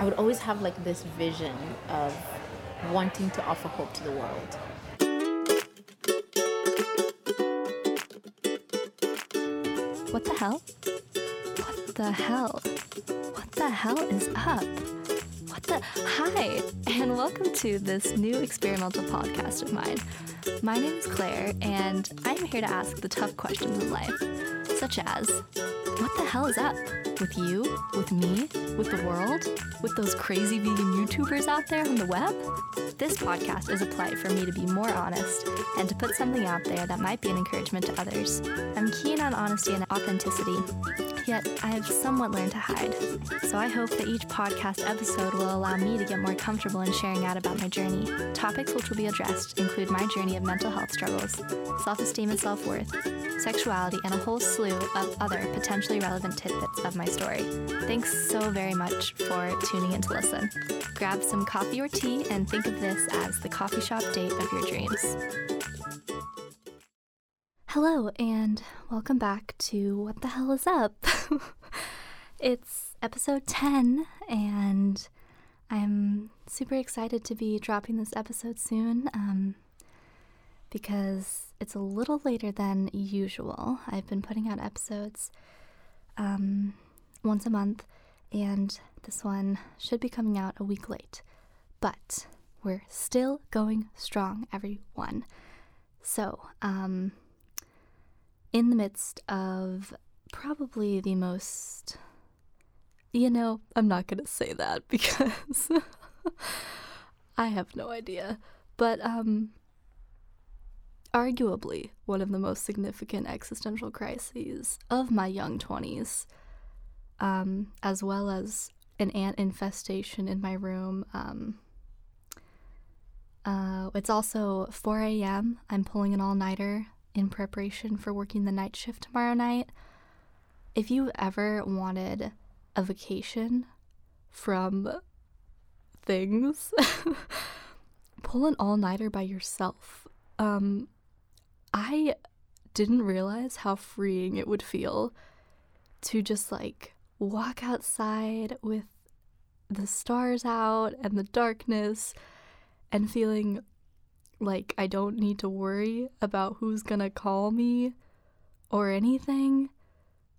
I would always have like this vision of wanting to offer hope to the world. What the hell? What the hell? What the hell is up? What the? Hi, and welcome to this new experimental podcast of mine. My name is Claire, and I'm here to ask the tough questions in life, such as what the hell is up with you, with me, with the world, with those crazy vegan YouTubers out there on the web? This podcast is a plight for me to be more honest and to put something out there that might be an encouragement to others. I'm keen on honesty and authenticity, yet I have somewhat learned to hide. So I hope that each podcast episode will allow me to get more comfortable in sharing out about my journey. Topics which will be addressed include my journey of mental health struggles, self esteem and self worth, sexuality, and a whole slew of other potentially relevant tidbits of my story. Thanks so very much for tuning in to listen. Grab some coffee or tea and think of this as the coffee shop date of your dreams. Hello, and welcome back to What the Hell is Up? it's episode 10, and I'm super excited to be dropping this episode soon um, because it's a little later than usual. I've been putting out episodes um, once a month, and this one should be coming out a week late. But we're still going strong, everyone. So, um, in the midst of probably the most, you know, I'm not going to say that because I have no idea, but, um, arguably one of the most significant existential crises of my young 20s, um, as well as an ant infestation in my room. Um, uh, it's also 4 a.m. I'm pulling an all nighter in preparation for working the night shift tomorrow night. If you ever wanted a vacation from things, pull an all nighter by yourself. Um, I didn't realize how freeing it would feel to just like walk outside with the stars out and the darkness and feeling like I don't need to worry about who's gonna call me or anything.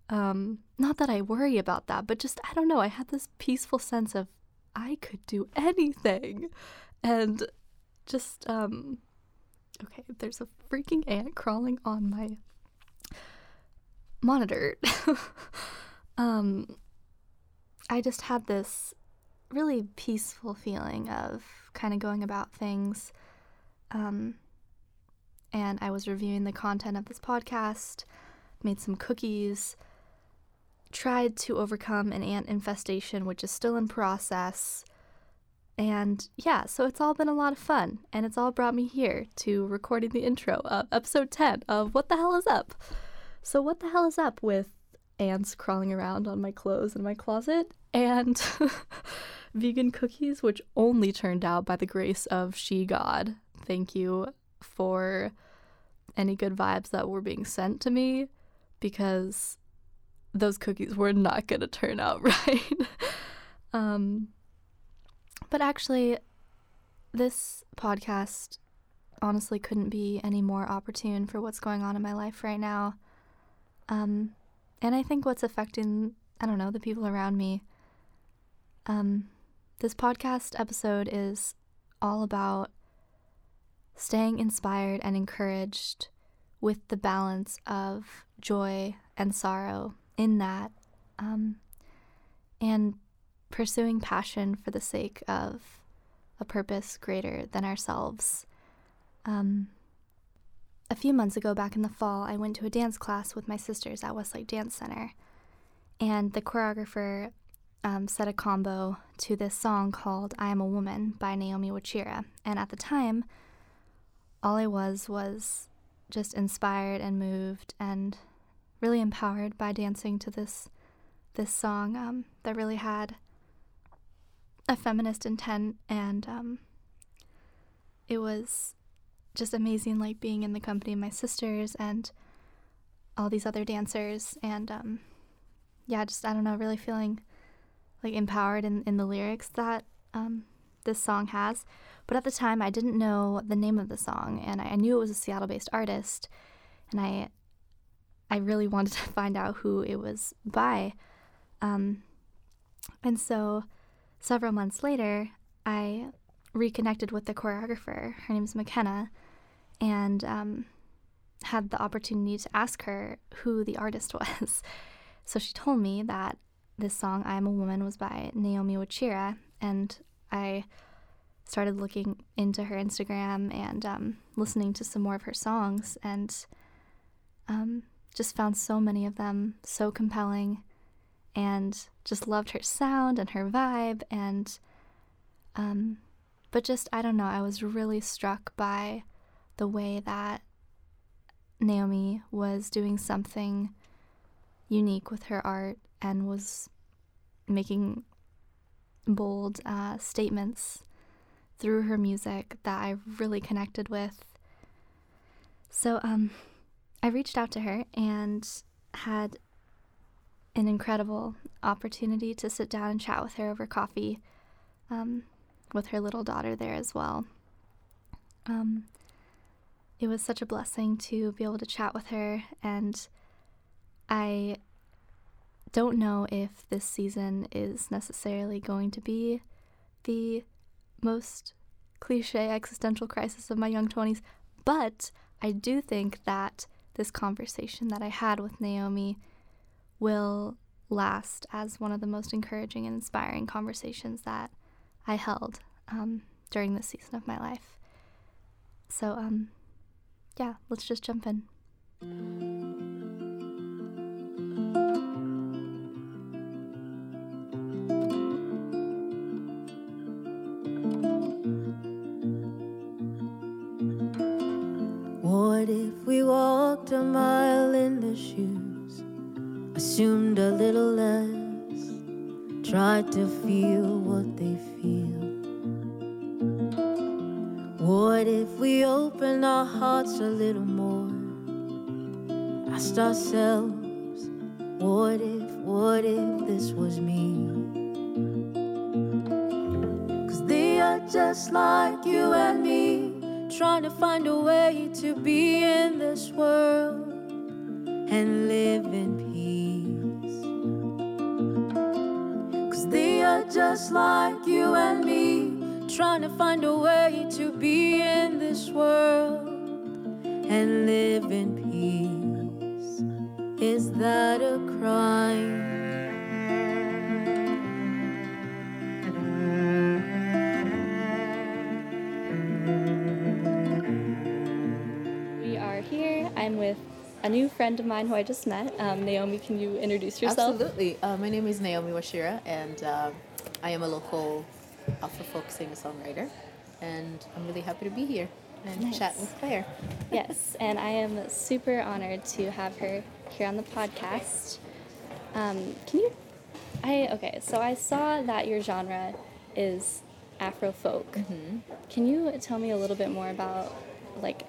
Um, not that I worry about that, but just I don't know, I had this peaceful sense of I could do anything. And just um okay, there's a freaking ant crawling on my monitor. um I just had this really peaceful feeling of kind of going about things. Um, and I was reviewing the content of this podcast, made some cookies, tried to overcome an ant infestation, which is still in process. And yeah, so it's all been a lot of fun, and it's all brought me here to recording the intro of episode 10 of What the Hell is Up? So, what the hell is up with ants crawling around on my clothes in my closet and vegan cookies, which only turned out by the grace of She God? Thank you for any good vibes that were being sent to me because those cookies were not going to turn out right. um, but actually, this podcast honestly couldn't be any more opportune for what's going on in my life right now. Um, and I think what's affecting, I don't know, the people around me. Um, this podcast episode is all about staying inspired and encouraged with the balance of joy and sorrow in that, um, and pursuing passion for the sake of a purpose greater than ourselves. Um, a few months ago, back in the fall, I went to a dance class with my sisters at Westlake Dance Center, and the choreographer um, set a combo to this song called I Am a Woman by Naomi Wachira. And at the time, all I was was just inspired and moved and really empowered by dancing to this this song um, that really had a feminist intent and um, it was just amazing like being in the company of my sisters and all these other dancers and um, yeah just i don't know really feeling like empowered in, in the lyrics that um, this song has. But at the time, I didn't know the name of the song, and I, knew it was a Seattle-based artist, and I I really wanted to find out who it was by. Um, and so, several months later, I reconnected with the choreographer. Her name's McKenna, and um, had the opportunity to ask her who the artist was. so she told me that this song, I Am a Woman, was by Naomi Wachira, and I started looking into her Instagram and um, listening to some more of her songs, and um, just found so many of them so compelling, and just loved her sound and her vibe, and um, but just I don't know, I was really struck by the way that Naomi was doing something unique with her art and was making bold uh, statements through her music that I really connected with. So um, I reached out to her and had an incredible opportunity to sit down and chat with her over coffee um, with her little daughter there as well. Um, it was such a blessing to be able to chat with her, and I don't know if this season is necessarily going to be the most cliche existential crisis of my young 20s, but I do think that this conversation that I had with Naomi will last as one of the most encouraging and inspiring conversations that I held um, during this season of my life. So, um, yeah, let's just jump in. A mile in the shoes, assumed a little less, tried to feel what they feel? What if we opened our hearts a little more? Asked ourselves, what if, what if this was me? Cause they are just like you and me, trying to find a way to be in this world and live in peace. Cause they are just like you and me trying to find a way to be in this world and live in peace. Is that a crime? A new friend of mine who I just met. Um, Naomi, can you introduce yourself? Absolutely. Uh, my name is Naomi Wachira, and uh, I am a local Afro folk singer songwriter. And I'm really happy to be here and Nice. chat with Claire. yes, and I am super honored to have her here on the podcast. Um, can you? I okay. So I saw that your genre is Afro folk. Can you tell me a little bit more about like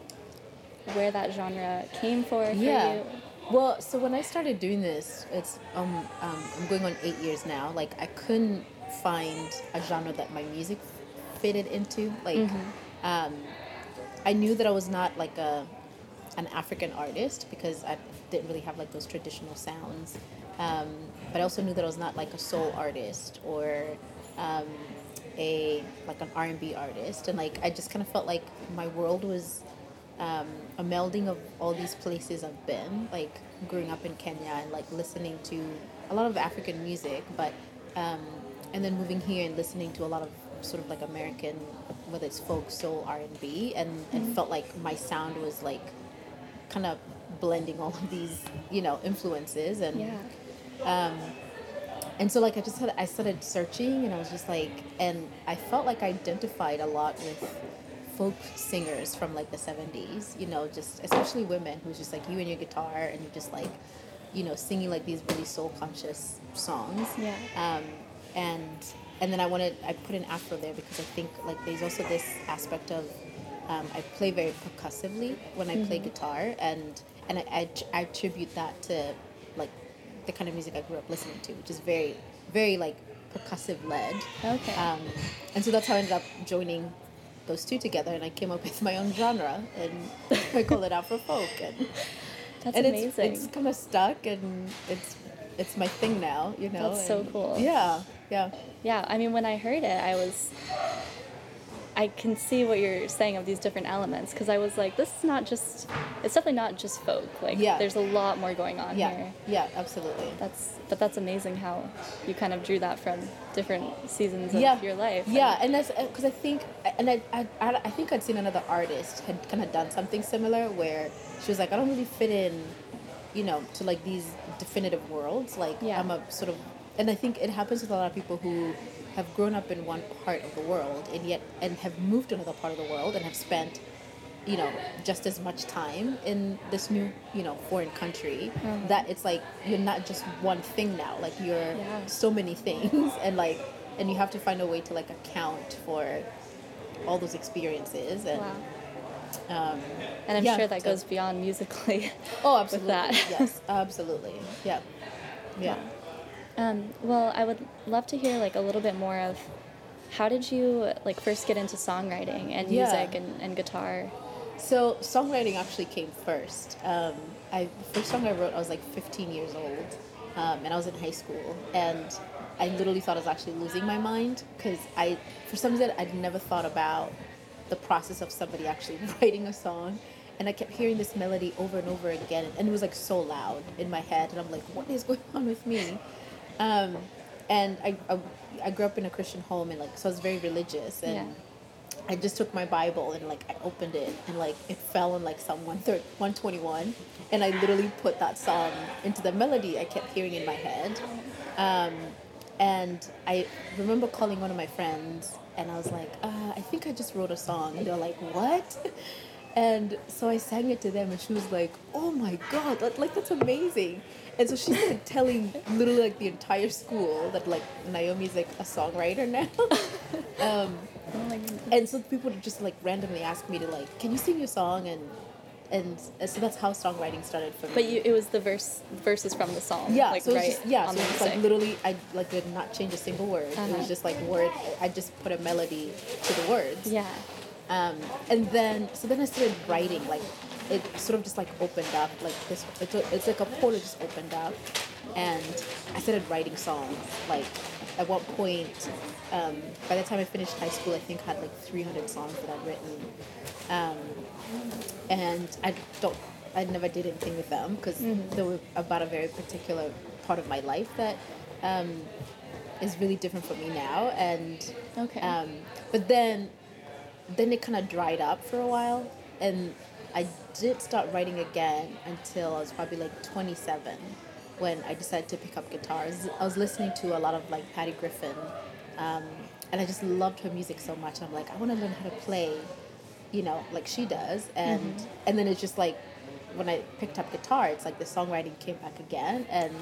where that genre came for, for Yeah. you? Well, so when I started doing this, it's um, um I'm going on eight years now. Like I couldn't find a genre that my music fitted into. Like, um, I knew that I was not like a an African artist because I didn't really have like those traditional sounds. Um, but I also knew that I was not like a soul artist or um, a like an R and B artist. And like I just kind of felt like my world was um, a melding of all these places I've been, like growing up in Kenya and like listening to a lot of African music, but um, and then moving here and listening to a lot of sort of like American, whether it's folk, soul, R and B, and and felt like my sound was like kind of blending all of these you know influences and Yeah. and so like I just had I started searching and I was just like and I felt like I identified a lot with folk singers from like the 70s you know just especially women who's just like you and your guitar and you're just like you know singing like these really soul conscious songs Yeah. um, and and then I wanted I put an afro there because I think like there's also this aspect of um, I play very percussively when I play guitar and and I, I, I attribute that to like the kind of music I grew up listening to which is very very like percussive led. Okay. Um, and so that's how I ended up joining those two together, and I came up with my own genre, and I call it Afro folk, and That's and amazing. it's it's kind of stuck, and it's it's my thing now, you know. That's so cool. Yeah, yeah, Yeah, I mean, when I heard it, I was. I can see what you're saying of these different elements because I was like, this is not just. It's definitely not just folk. Like, Yeah. there's a lot more going on yeah, here. yeah, absolutely. That's, but that's amazing how you kind of drew that from different seasons of yeah. your life. Yeah, and that's uh, because I think, and I, I, I I think I'd seen another artist had kind of done something similar where she was like, I don't really fit in, you know, to like these definitive worlds. Like Yeah. I'm a sort of, and I think it happens with a lot of people who have grown up in one part of the world and yet and have moved to another part of the world and have spent you know just as much time in this new you know foreign country that it's like you're not just one thing now. Like you're Yeah. so many things and like and you have to find a way to like account for all those experiences and Wow. um And I'm yeah, sure that so- goes beyond musically. oh absolutely. Yes absolutely. Yeah. Yeah Um, well, I would love to hear like a little bit more of how did you like first get into songwriting and Yeah. music and, and guitar? So songwriting actually came first. Um, I the first song I wrote, I was like 15 years old, um, and I was in high school, and I literally thought I was actually losing my mind because I, for some reason, I'd never thought about the process of somebody actually writing a song, and I kept hearing this melody over and over again, and it was like so loud in my head, and I'm like, what is going on with me? Um, and I, I, I grew up in a Christian home, and like so I was very religious, and. Yeah. I just took my Bible and like I opened it and like it fell on like Psalm 130 121 and I literally put that song into the melody I kept hearing in my head. Um, and I remember calling one of my friends and I was like, uh, I think I just wrote a song. And they're like, what? And so I sang it to them and she was like, oh my God, that, like that's amazing. And so she's started telling literally like the entire school that like Naomi's like a songwriter now. um, Oh my goodness. and so people would just like randomly ask me to like, can you sing your song? And and so that's how songwriting started for me. But you, it was the verse verses from the song. yeah, like so right just yeah, so it's like literally I like did not change a single word. It Uh-huh. was just like word. I just put a melody to the words. Yeah. Um, and then so then I started writing like it sort of just like opened up like this. It's, a- it's like a portal just opened up, and I started writing songs. Like at one point, um, by the time I finished high school, I think I had like 300 songs that I'd written, um, and I don't. I never did anything with them because they were about a very particular part of my life that um, is really different for me now. And Okay. um, but then then it kind of dried up for a while and i did start writing again until i was probably like 27 when i decided to pick up guitars i was listening to a lot of like patty griffin um, and i just loved her music so much. And i'm like i want to learn how to play you know like she does. And and then it's just like when i picked up guitar it's like the songwriting came back again. And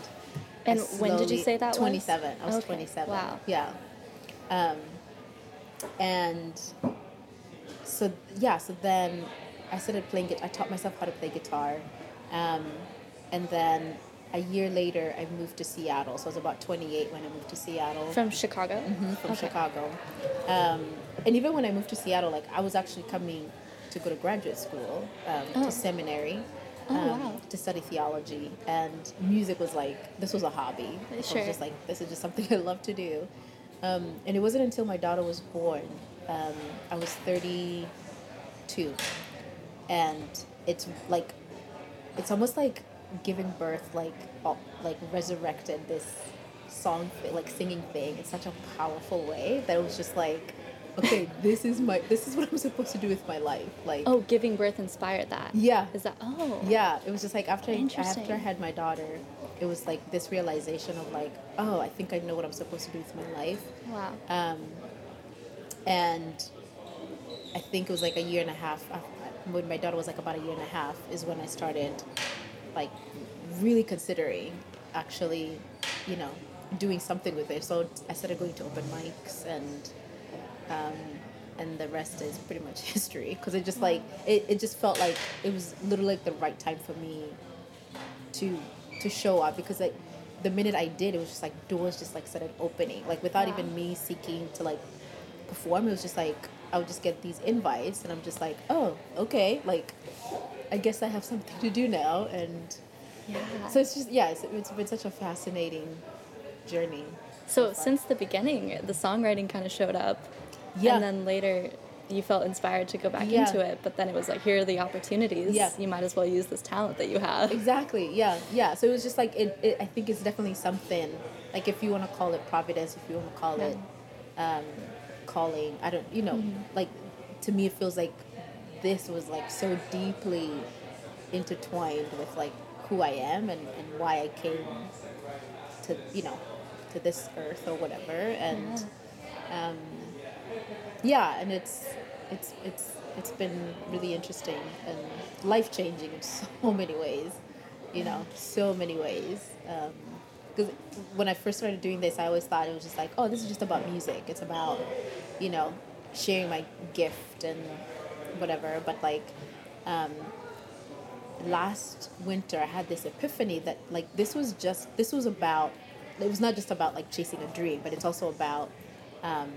And when did you say that was? 27 i was Okay. 27 Wow. yeah. Um, and so yeah so then i started playing it i taught myself how to play guitar um, and then a year later i moved to seattle so i was about 28 when i moved to seattle From Chicago. Mhm, from Okay. chicago um, and even when i moved to seattle like i was actually coming to go to graduate school um, Oh. to seminary Oh, um, wow. to study theology and music was like this was a hobby I Sure. was just like this is just something i love to do um, and it wasn't until my daughter was born um, i was 32 and it's like it's almost like giving birth like like resurrected this song like singing thing in such a powerful way that it was just like okay this is my this is what i'm supposed to do with my life like Oh, giving birth inspired that. yeah Is that oh yeah it was just like after I, after i had my daughter it was like this realization of like oh i think i know what i'm supposed to do with my life Wow. um, and I think it was like a year and a half when my daughter was like about a year and a half is when I started like really considering actually you know doing something with it. So I started going to open mics and um, and the rest is pretty much history. Because it just like it, it just felt like it was literally like the right time for me to to show up because like the minute I did, it was just like doors just like started opening, like without even me seeking to like perform. It was just like I would just get these invites, and I'm just like, oh, okay, like I guess I have something to do now, and Yeah. so it's just yeah, it's, it's been such a fascinating journey. So since the beginning, the songwriting kind of showed up, Yeah. and then later you felt inspired to go back Yeah. into it. But then it was like, here are the opportunities. Yeah. You might as well use this talent that you have. Exactly. Yeah. Yeah. So it was just like it, it. I think it's definitely something. Like if you want to call it providence, if you want to call it um, calling, I don't. You know, like to me, it feels like this was like so deeply intertwined with like who I am and, and why I came to you know to this earth or whatever. And um, yeah and it's it's it's it's been really interesting and life changing in so many ways you know so many ways because when i first started doing this i always thought it was just like oh this is just about music. It's about you know sharing my gift and whatever. But like um, last winter i had this epiphany that like this was just this was about it was not just about like chasing a dream but it's also about um,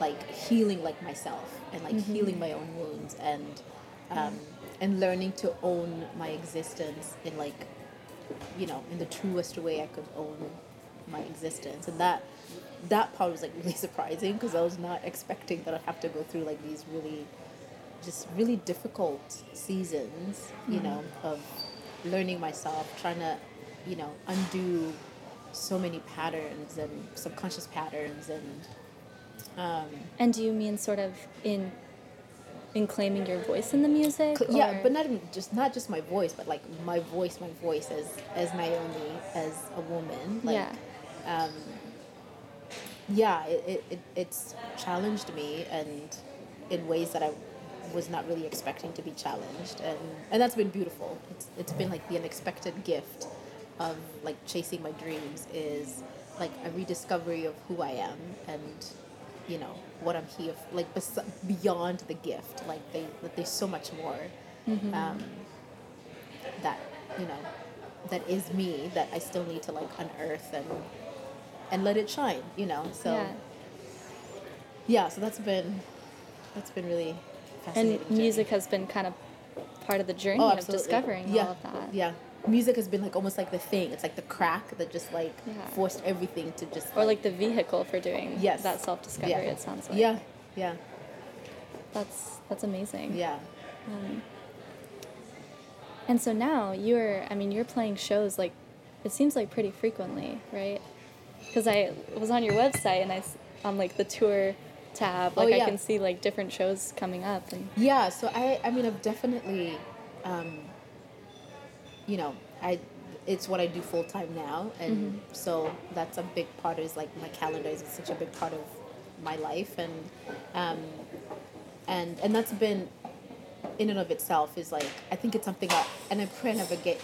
like healing like myself and like healing my own wounds and um, and learning to own my existence in like you know in the truest way i could own my existence. And that that part was like really surprising because i was not expecting that i'd have to go through like these really just really difficult seasons, you know, of learning myself, trying to, you know, undo so many patterns and subconscious patterns and um, And do you mean sort of in in claiming your voice in the music? cl- yeah, or- but not even just not just my voice, but like my voice, my voice as as Naomi, as a woman, like yeah. um, yeah, it, it, it, it's challenged me and in ways that I was not really expecting to be challenged and, and that's been beautiful. It's it's been like the unexpected gift of like chasing my dreams is like a rediscovery of who I am and you know what I'm here f- like bes- beyond the gift like they that there's so much more um, that you know that is me that I still need to like unearth and and let it shine you know so yeah. yeah, so that's been that's been really fascinating. And journey. music has been kind of part of the journey oh, of discovering yeah. all of that. Yeah, music has been like almost like the thing. It's like the crack that just like Yeah. forced everything to just Or like the vehicle for doing Yes. that self discovery, yeah. it sounds like. yeah, yeah, That's that's amazing. yeah. Um, and so now you're, I mean, you're playing shows like, it seems like pretty frequently, right? Because I was on your website and I on like the tour tab, Oh, like I can see like different shows coming up. And Yeah, so I, I mean, I've definitely, um, you know, I, it's what I do full time now, and so that's a big part. Is like my calendar is such a big part of my life, and, um, and and that's been, in and of itself, is like I think it's something that, and I pray I never get,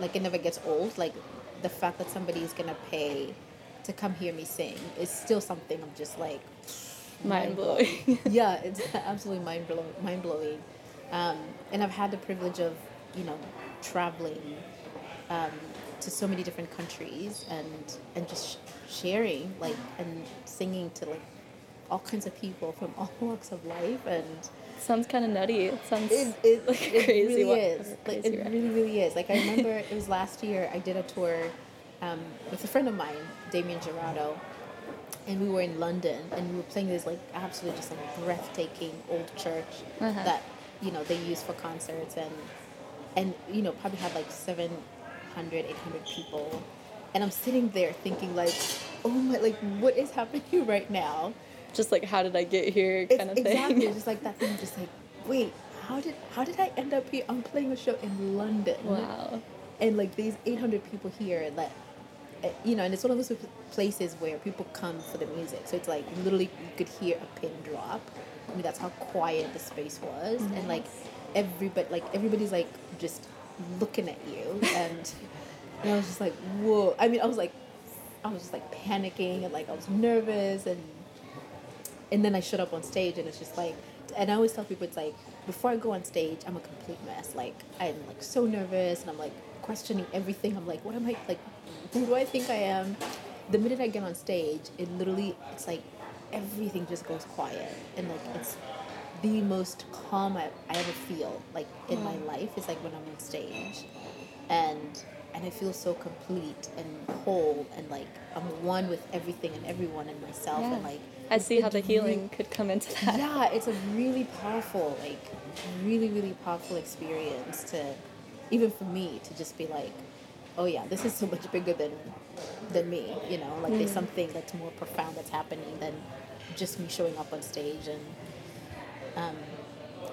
like it never gets old. Like the fact that somebody is gonna pay to come hear me sing is still something I'm just like mind blowing. yeah, it's absolutely mind blowing. Mind blowing. Um, and I've had the privilege of, you know, traveling um, to so many different countries and and just sh- sharing like and singing to like all kinds of people from all walks of life and sounds kind of nutty. It sounds it, it, like it crazy. really is. Like, crazy it really, really is. Like I remember it was last year. I did a tour um, with a friend of mine, Damien Jurado, and we were in London, and we were playing this like absolutely just like breathtaking old church Uh-huh. that you know they use for concerts, and and you know probably had like 700, 800 people, and I'm sitting there thinking like, oh my, like what is happening right now? Just like, how did I get here It's kind of thing. exactly just like that thing. Just like, wait, how did how did I end up here? I'm playing a show in London, wow. and like these 800 people here that, uh, you know, and it's one of those places where people come for the music. So it's like literally you could hear a pin drop. I mean, that's how quiet the space was, and like everybody, like everybody's like just looking at you, and and I was just like, whoa. I mean, I was like, I was just like panicking and like I was nervous and and then I showed up on stage and it's just like and I always tell people it's like before I go on stage I'm a complete mess like I'm like so nervous and I'm like questioning everything I'm like what am I like who do I think I am? The minute I get on stage, it literally it's like everything just goes quiet and like it's the most calm I, I ever feel like in my hmm. life is like when I'm on stage and and I feel so complete and whole and like I'm one with everything and everyone and myself Yeah. and like I see how the healing really- could come into that. yeah, it's a really powerful, like, really, really powerful experience to, even for me, to just be like, oh yeah, this is so much bigger than, than me. You know, like there's hmm. something that's more profound that's happening than just me showing up on stage and, um,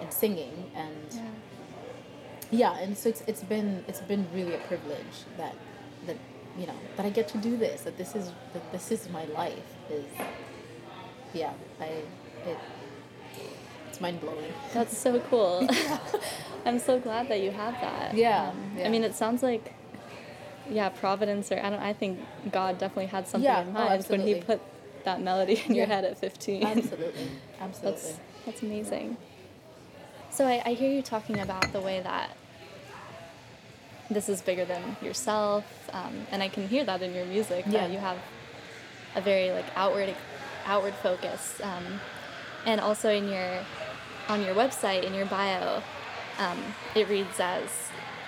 and singing and Yeah. yeah and so it's, it's been it's been really a privilege that that you know that i get to do this that this is that this is my life is yeah i it it's mind-blowing That's so cool. I'm so glad that you have that. Yeah, Um, yeah. I mean, it sounds like, yeah, Providence, or I don't. I think God definitely had something Yeah, in oh, mind when He put that melody in your head at 15. absolutely absolutely That's that's amazing. So I, I hear you talking about the way that this is bigger than yourself, um, and I can hear that in your music. Yeah. That you have a very like outward outward focus, um, and also in your on your website in your bio, um, it reads as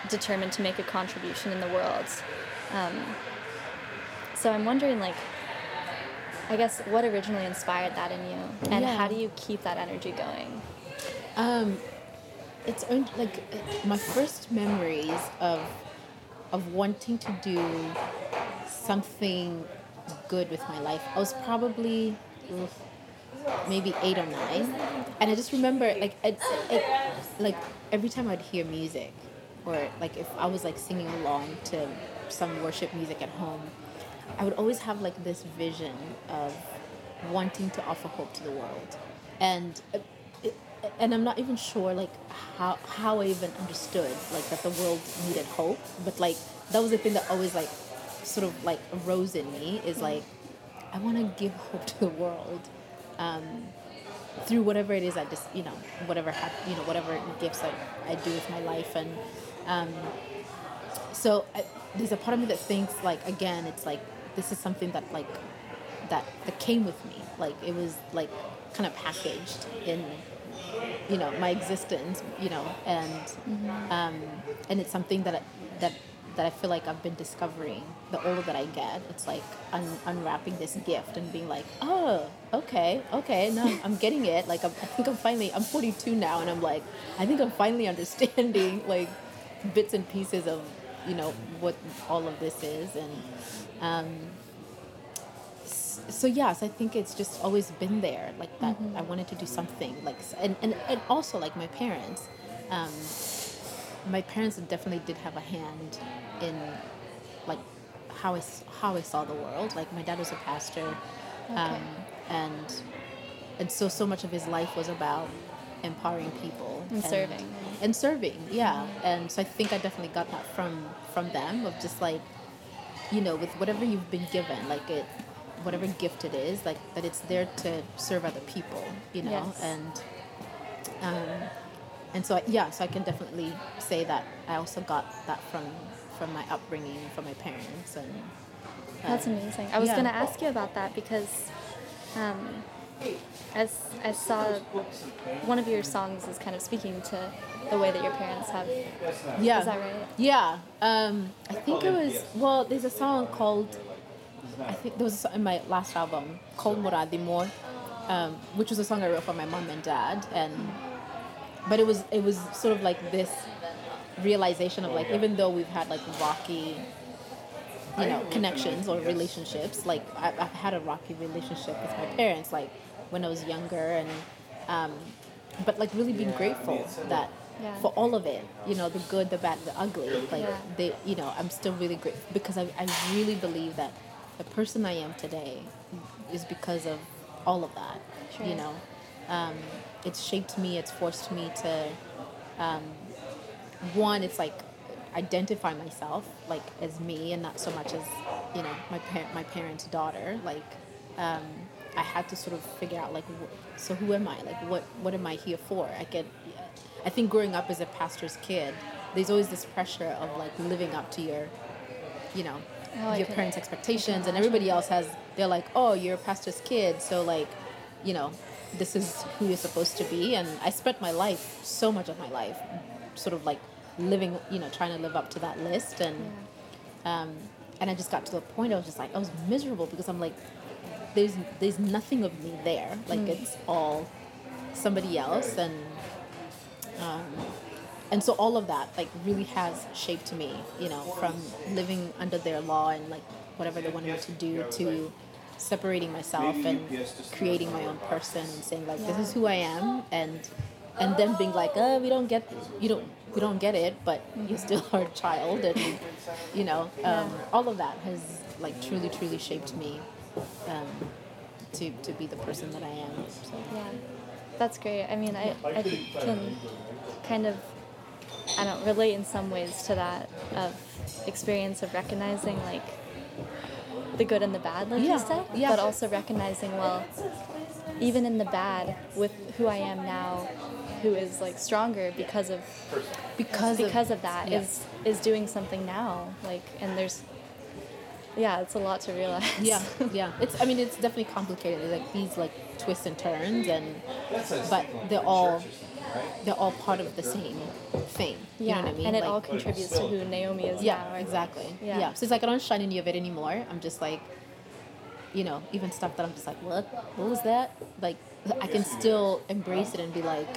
determined to make a contribution in the world. Um, so I'm wondering like. I guess what originally inspired that in you, and Yeah. how do you keep that energy going? Um, it's like my first memories of of wanting to do something good with my life. I was probably maybe eight or nine, and I just remember like it, it, like every time I'd hear music, or like if I was like singing along to some worship music at home, I would always have like this vision of wanting to offer hope to the world, and uh, and I'm not even sure like how how I even understood like that the world needed hope, but like that was the thing that always like sort of like arose in me is like I want to give hope to the world. Um, through whatever it is I just you know whatever hap- you know whatever gifts I, I do with my life. And um, so I, there's a part of me that thinks like again it's like this is something that like that that came with me. Like it was like kind of packaged in you know my existence you know and um, and it's something that I, that that I feel like I've been discovering the older that I get. It's like un- unwrapping this gift and being like oh okay okay no I'm, I'm getting it. Like I'm, I think I'm finally I'm 42 now and I'm like I think I'm finally understanding like bits and pieces of you know what all of this is and um, so yes i think it's just always been there like that i wanted to do something like and, and, and also like my parents um, my parents definitely did have a hand in like how I, how I saw the world. Like my dad was a pastor um, and and so so much of his life was about empowering people And serving. and serving yeah. And so i think i definitely got that from from them of just like you know with whatever you've been given like it whatever gift it is like that it's there to serve other people you know Yes. and um and so I, yeah so i can definitely say that i also got that from from my upbringing from my parents and That's uh, amazing. I was yeah. going to ask you about that because um, as I saw one of your songs is kind of speaking to the way that your parents have. yeah Is that right? yeah um i think it was well there's a song called i think there was a song in my last album called moradimor um, which was a song i wrote for my mom and dad and but it was it was sort of like this realization of like even though we've had like rocky you know connections or relationships like I, i've had a rocky relationship with my parents like when i was younger and um, but like really being grateful that Yeah. for all of it you know the good the bad the ugly like Yeah. they you know i'm still really grateful because I, I really believe that the person i am today is because of all of that Sure. you know um, it's shaped me it's forced me to um, one it's like identify myself like as me and not so much as you know my parent my parents daughter like um, i had to sort of figure out like wh- so who am i like what what am i here for i get i think growing up as a pastor's kid there's always this pressure of like living up to your you know Oh, your parents' expectations, and everybody else has. They're like, oh, you're a pastor's kid, so like, you know, this is who you're supposed to be. And I spent my life, so much of my life, sort of like living, you know, trying to live up to that list, and um, and I just got to the point I was just like, I was miserable because I'm like, there's there's nothing of me there. Like it's all somebody else, and um, and so all of that like really has shaped me. You know, from living under their law and like whatever they wanted me to do to separating myself and creating my own person and saying like this is who I am and and then being like uh we don't get you don't we don't get it but you still are a child and you know um, all of that has like truly truly shaped me um, to to be the person that I am so Yeah, that's great. I mean, I, I can kind of, I don't relate in some ways to that of experience of recognizing like the good and the bad, like Yeah, you said, yeah. but also recognizing well, even in the bad, with who I am now, who is like stronger because of because because of, of that yeah. is is doing something now, like, and there's, yeah, it's a lot to realize. yeah yeah it's i mean it's definitely complicated There's, like these like twists and turns and but they're all they're all part of the same thing you yeah, know what i mean and it Like- all contributes to who Naomi is yeah now. Exactly Yeah. yeah. so it's like i don't shine any of it anymore i'm just like you know even stuff that i'm just like what what was that like i can still embrace it and be like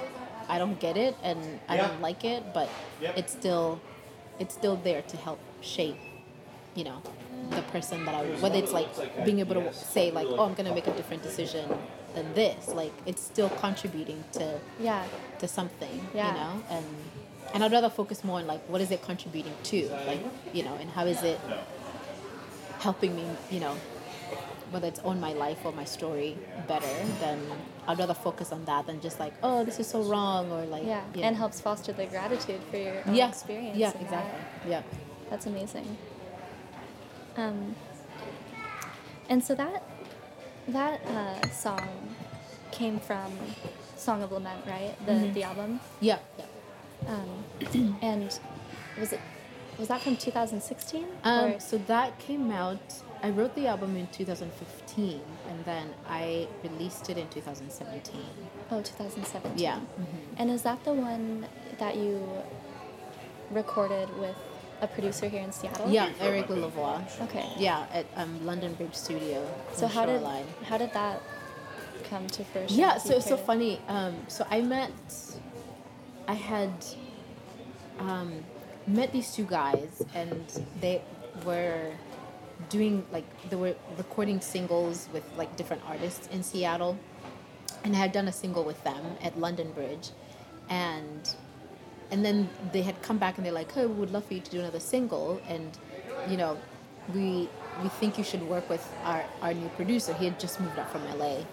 i don't get it and i don't like it but it's still it's still there to help shape you know the person that i whether it's like being able to say like oh i'm gonna make a different decision than this like it's still contributing to Yeah, to something Yeah. you know and and i'd rather focus more on like what is it contributing to like you know and how is it helping me you know whether it's on my life or my story better then i'd rather focus on that than just like oh this is so wrong or like yeah, you and helps foster the gratitude for your own yeah experience. yeah exactly that. yeah That's amazing. Um, and so that that uh, song came from Song of Lament, right? The Mm-hmm. the album. yeah yeah Um, and was it was that from 2016? Um, so that came out. I wrote the album in 2015, and then I released it in 2017. oh, 2017. Yeah. And is that the one that you recorded with a producer here in Seattle? Yeah, Eric Lilavois. Okay. Yeah, at um, London Bridge Studio. So how did how did that come to fruition? Yeah, so it's so funny. Um, so I met, I had um, met these two guys, and they were doing like they were recording singles with like different artists in Seattle, and I had done a single with them at London Bridge, and and then they had come back and they're like, "Hey, we would love for you to do another single," and you know, we we think you should work with our our new producer. He had just moved up from LA,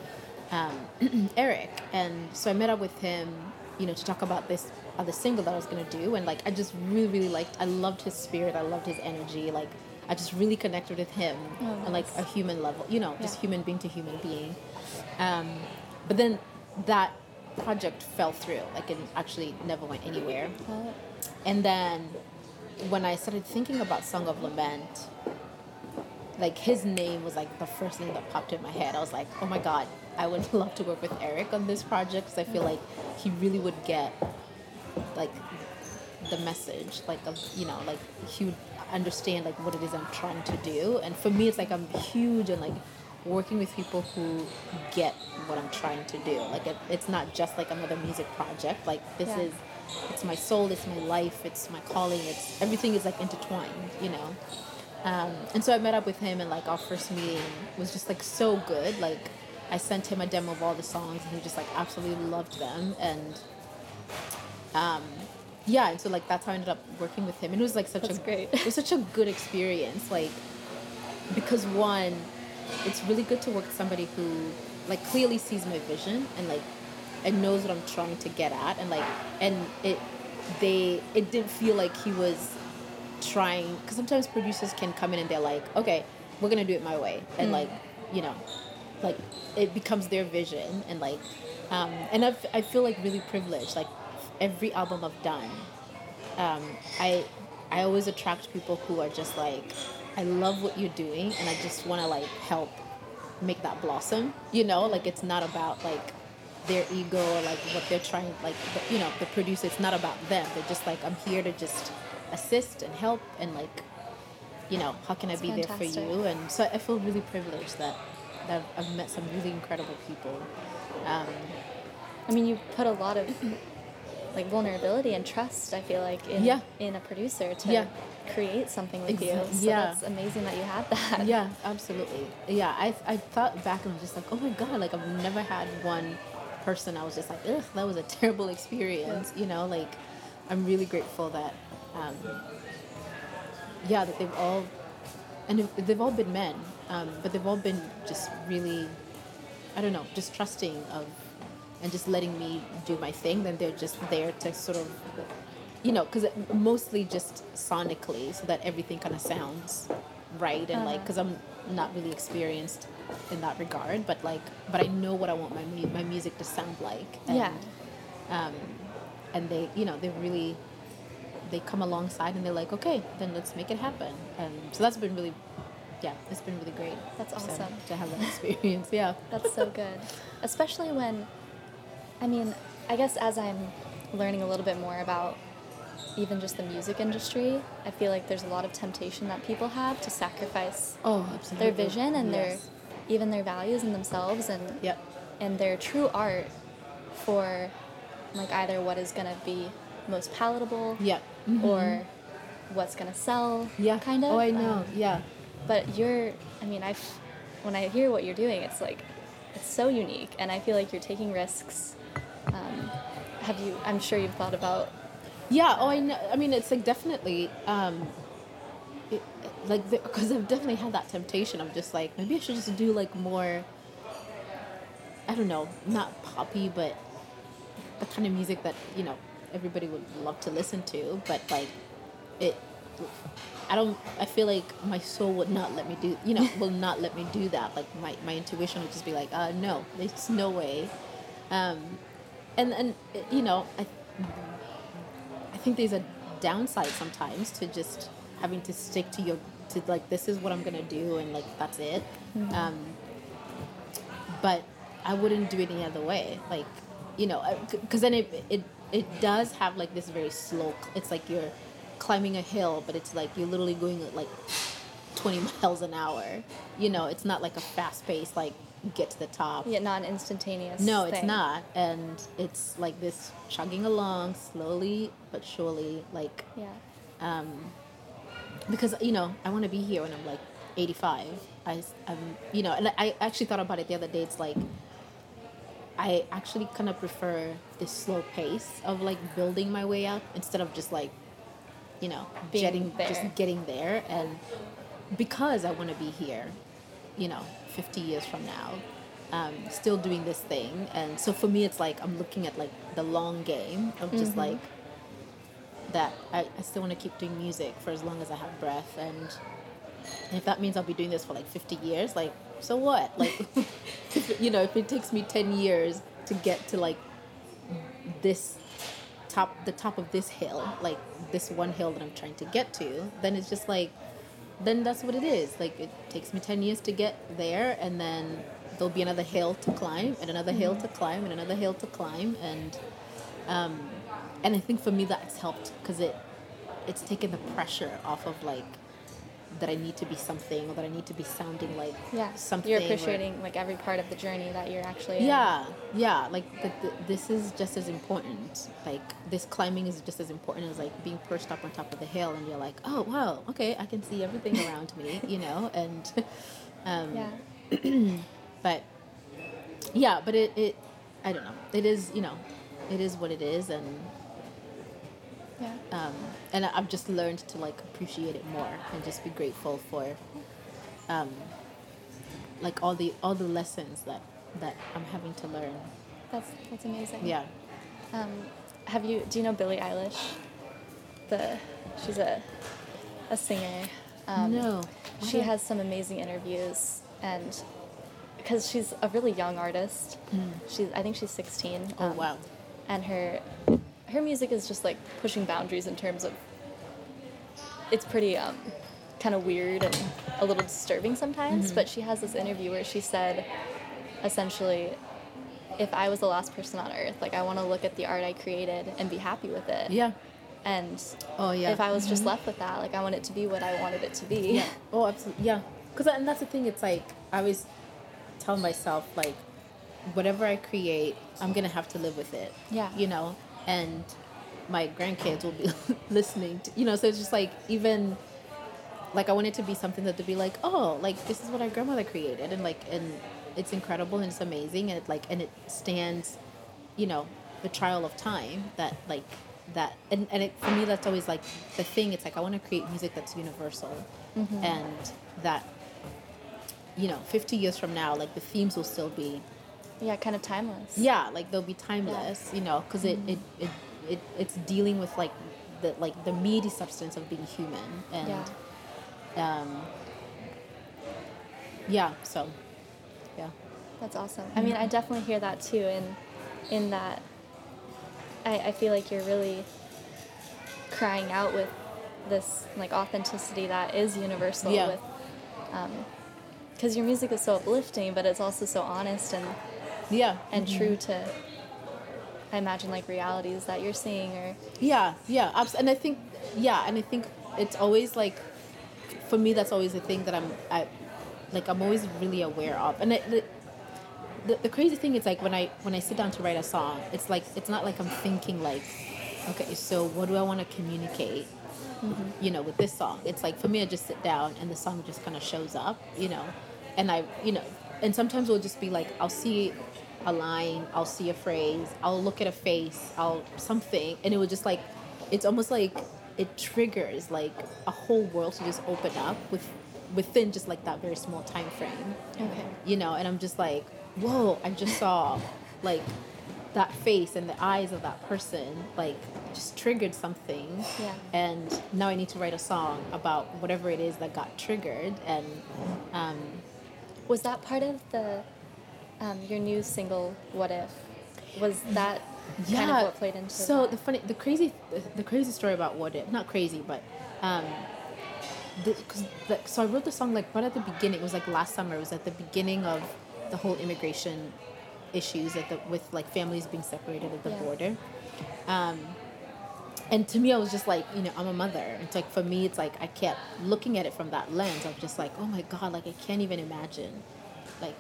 um, Eric, and so I met up with him, you know, to talk about this other single that I was gonna do, and like I just really really liked. I loved his spirit. I loved his energy. Like I just really connected with him Oh, on like a human level, you know, just Yeah. human being to human being. Um, but then that project fell through. Like it actually never went anywhere. And then when I started thinking about Song of Lament, like his name was like the first thing that popped in my head. I was like, oh my God, I would love to work with Eric on this project because I feel like he really would get like the message, like of you know, like he would understand like what it is I'm trying to do. And for me, it's like I'm huge and like working with people who get what I'm trying to do. Like it, it's not just like another music project. Like this Yeah. is, it's my soul, it's my life, it's my calling. It's everything is like intertwined, you know. Um, and so I met up with him, and like our first meeting was just like so good. Like I sent him a demo of all the songs, and he just like absolutely loved them. And um, yeah, and so like that's how I ended up working with him. And it was like such That's a great. it was such a good experience. Like because one, it's really good to work with somebody who like clearly sees my vision and like and knows what I'm trying to get at, and like and it they it didn't feel like he was trying because sometimes producers can come in and they're like okay we're gonna do it my way and like you know like it becomes their vision and like um, and I've, i feel like really privileged like every album i've done um, i i always attract people who are just like I love what you're doing, and I just want to like help make that blossom. You know, like it's not about like their ego or like what they're trying like the, you know the producer it's not about them they're just like i'm here to just assist and help and like you know how can i be there for you and so i feel really privileged that, that i've met some really incredible people um, i mean you put a lot of like vulnerability and trust i feel like in yeah. in a producer to yeah. Create something with you so yeah. that's amazing that you had that yeah absolutely yeah i, I thought back and I was just like oh my god like i've never had one person, I was just like, ugh, that was a terrible experience. You know, like I'm really grateful that, um, yeah, that they've all, and they've all been men, um, but they've all been just really, I don't know, just trusting of, and just letting me do my thing. Then they're just there to sort of, you know, because mostly just sonically, so that everything kind of sounds right and uh-huh. like, because I'm not really experienced in that regard, but like, but I know what I want my my music to sound like. And, yeah. Um, and they, you know, they really, they come alongside and they're like, okay, then let's make it happen. And so that's been really, yeah, it's been really great. That's awesome so, to have that experience. Yeah. That's so good, especially when, I mean, I guess as I'm learning a little bit more about even just the music industry, I feel like there's a lot of temptation that people have to sacrifice oh, their vision and yes. their even their values in themselves and yep. and their true art for like either what is going to be most palatable yeah. Mm-hmm. or what's going to sell yeah kind of oh i know um, yeah but you're i mean I've when i hear what you're doing it's like it's so unique and i feel like you're taking risks um, have you i'm sure you've thought about yeah oh i know i mean it's like definitely um, it, like because I've definitely had that temptation of just like maybe I should just do like more. I don't know, not poppy, but the kind of music that you know everybody would love to listen to. But like, it, I don't. I feel like my soul would not let me do. You know, will not let me do that. Like my my intuition would just be like, uh, no, there's no way. Um, and and you know, I, I think there's a downside sometimes to just having to stick to your to like this is what I'm gonna do and like that's it. Mm-hmm. Um, but I wouldn't do it any other way. Like you know, because then it it it does have like this very slow. It's like you're climbing a hill, but it's like you're literally going at like 20 miles an hour. You know, it's not like a fast pace like get to the top. Yeah, not an instantaneous. No, thing. it's not, and it's like this chugging along slowly but surely. Like yeah. Um, because you know I want to be here when I'm like 85. I, I'm, you know, and I actually thought about it the other day. It's like I actually kind of prefer this slow pace of like building my way up instead of just like, you know, Being jetting, there. just getting there. And because I want to be here, you know, 50 years from now, um, still doing this thing. And so for me, it's like I'm looking at like the long game of just mm-hmm. like that I, I still want to keep doing music for as long as I have breath and if that means I'll be doing this for like 50 years like so what like you know if it takes me 10 years to get to like this top the top of this hill like this one hill that I'm trying to get to then it's just like then that's what it is like it takes me 10 years to get there and then there'll be another hill to climb and another mm-hmm. hill to climb and another hill to climb and um, and I think for me that's helped because it it's taken the pressure off of like that I need to be something or that I need to be sounding like yeah something. You're appreciating like every part of the journey that you're actually. Yeah, in. yeah. Like the, the, this is just as important. Like this climbing is just as important as like being perched up on top of the hill and you're like, oh wow, okay, I can see everything around me, you know, and um, yeah. but yeah, but it, it I don't know. It is you know, it is what it is and yeah. Um, and I've just learned to like appreciate it more and just be grateful for, um, like all the all the lessons that that I'm having to learn. That's that's amazing. Yeah. Um, have you do you know Billie Eilish? The she's a a singer. Um, no. She has some amazing interviews and because she's a really young artist. Mm. She's I think she's 16. Oh um, wow. And her her music is just like pushing boundaries in terms of it's pretty um, kind of weird and a little disturbing sometimes. Mm-hmm. But she has this interview where she said, essentially, if I was the last person on earth, like I want to look at the art I created and be happy with it. Yeah. And Oh yeah. if I was just left with that, like I want it to be what I wanted it to be. Yeah. Oh, absolutely. Yeah. Because and that's the thing. It's like I always tell myself like, whatever I create, I'm gonna have to live with it. Yeah. You know, and my grandkids will be listening to. You know, so it's just like even. Like I want it to be something that to be like, oh, like this is what our grandmother created, and like, and it's incredible and it's amazing, and it like, and it stands, you know, the trial of time that like that, and and it, for me that's always like the thing. It's like I want to create music that's universal, mm-hmm. and that you know 50 years from now like the themes will still be Yeah, kind of timeless. yeah like they'll be timeless you know because it, it, it it it's dealing with like the like the meaty substance of being human and Yeah. um yeah so yeah That's awesome. I mean, I definitely hear that too. In in that, I, I feel like you're really crying out with this like authenticity that is universal. Yeah. With, because your music is so uplifting, but it's also so honest and yeah. And mm-hmm. true to. I imagine like realities that you're seeing or Yeah, yeah, abs- and I think, yeah, and I think it's always like, for me, that's always the thing that I'm, I, like, I'm always really aware of, and it, the, the, the crazy thing is like when I when I sit down to write a song, it's like it's not like I'm thinking like, okay, so what do I want to communicate, mm-hmm. you know, with this song? It's like for me, I just sit down and the song just kind of shows up, you know, and I, you know, and sometimes it'll just be like I'll see a line, I'll see a phrase, I'll look at a face, I'll something, and it was just like, it's almost like it triggers like a whole world to just open up with within just like that very small time frame okay. you know and i'm just like whoa i just saw like that face and the eyes of that person like just triggered something Yeah. and now i need to write a song about whatever it is that got triggered and um, Was that part of the um, your new single "What If"? Was that kind of what played into it? so that? the funny the crazy the, the crazy story about what if not crazy but um the, cause the, so i wrote the song like right at the beginning it was like last summer it was at the beginning of the whole immigration issues at the with like families being separated at the Yeah. border um and to me i was just like you know i'm a mother it's like for me it's like i kept looking at it from that lens of just like oh my god like i can't even imagine like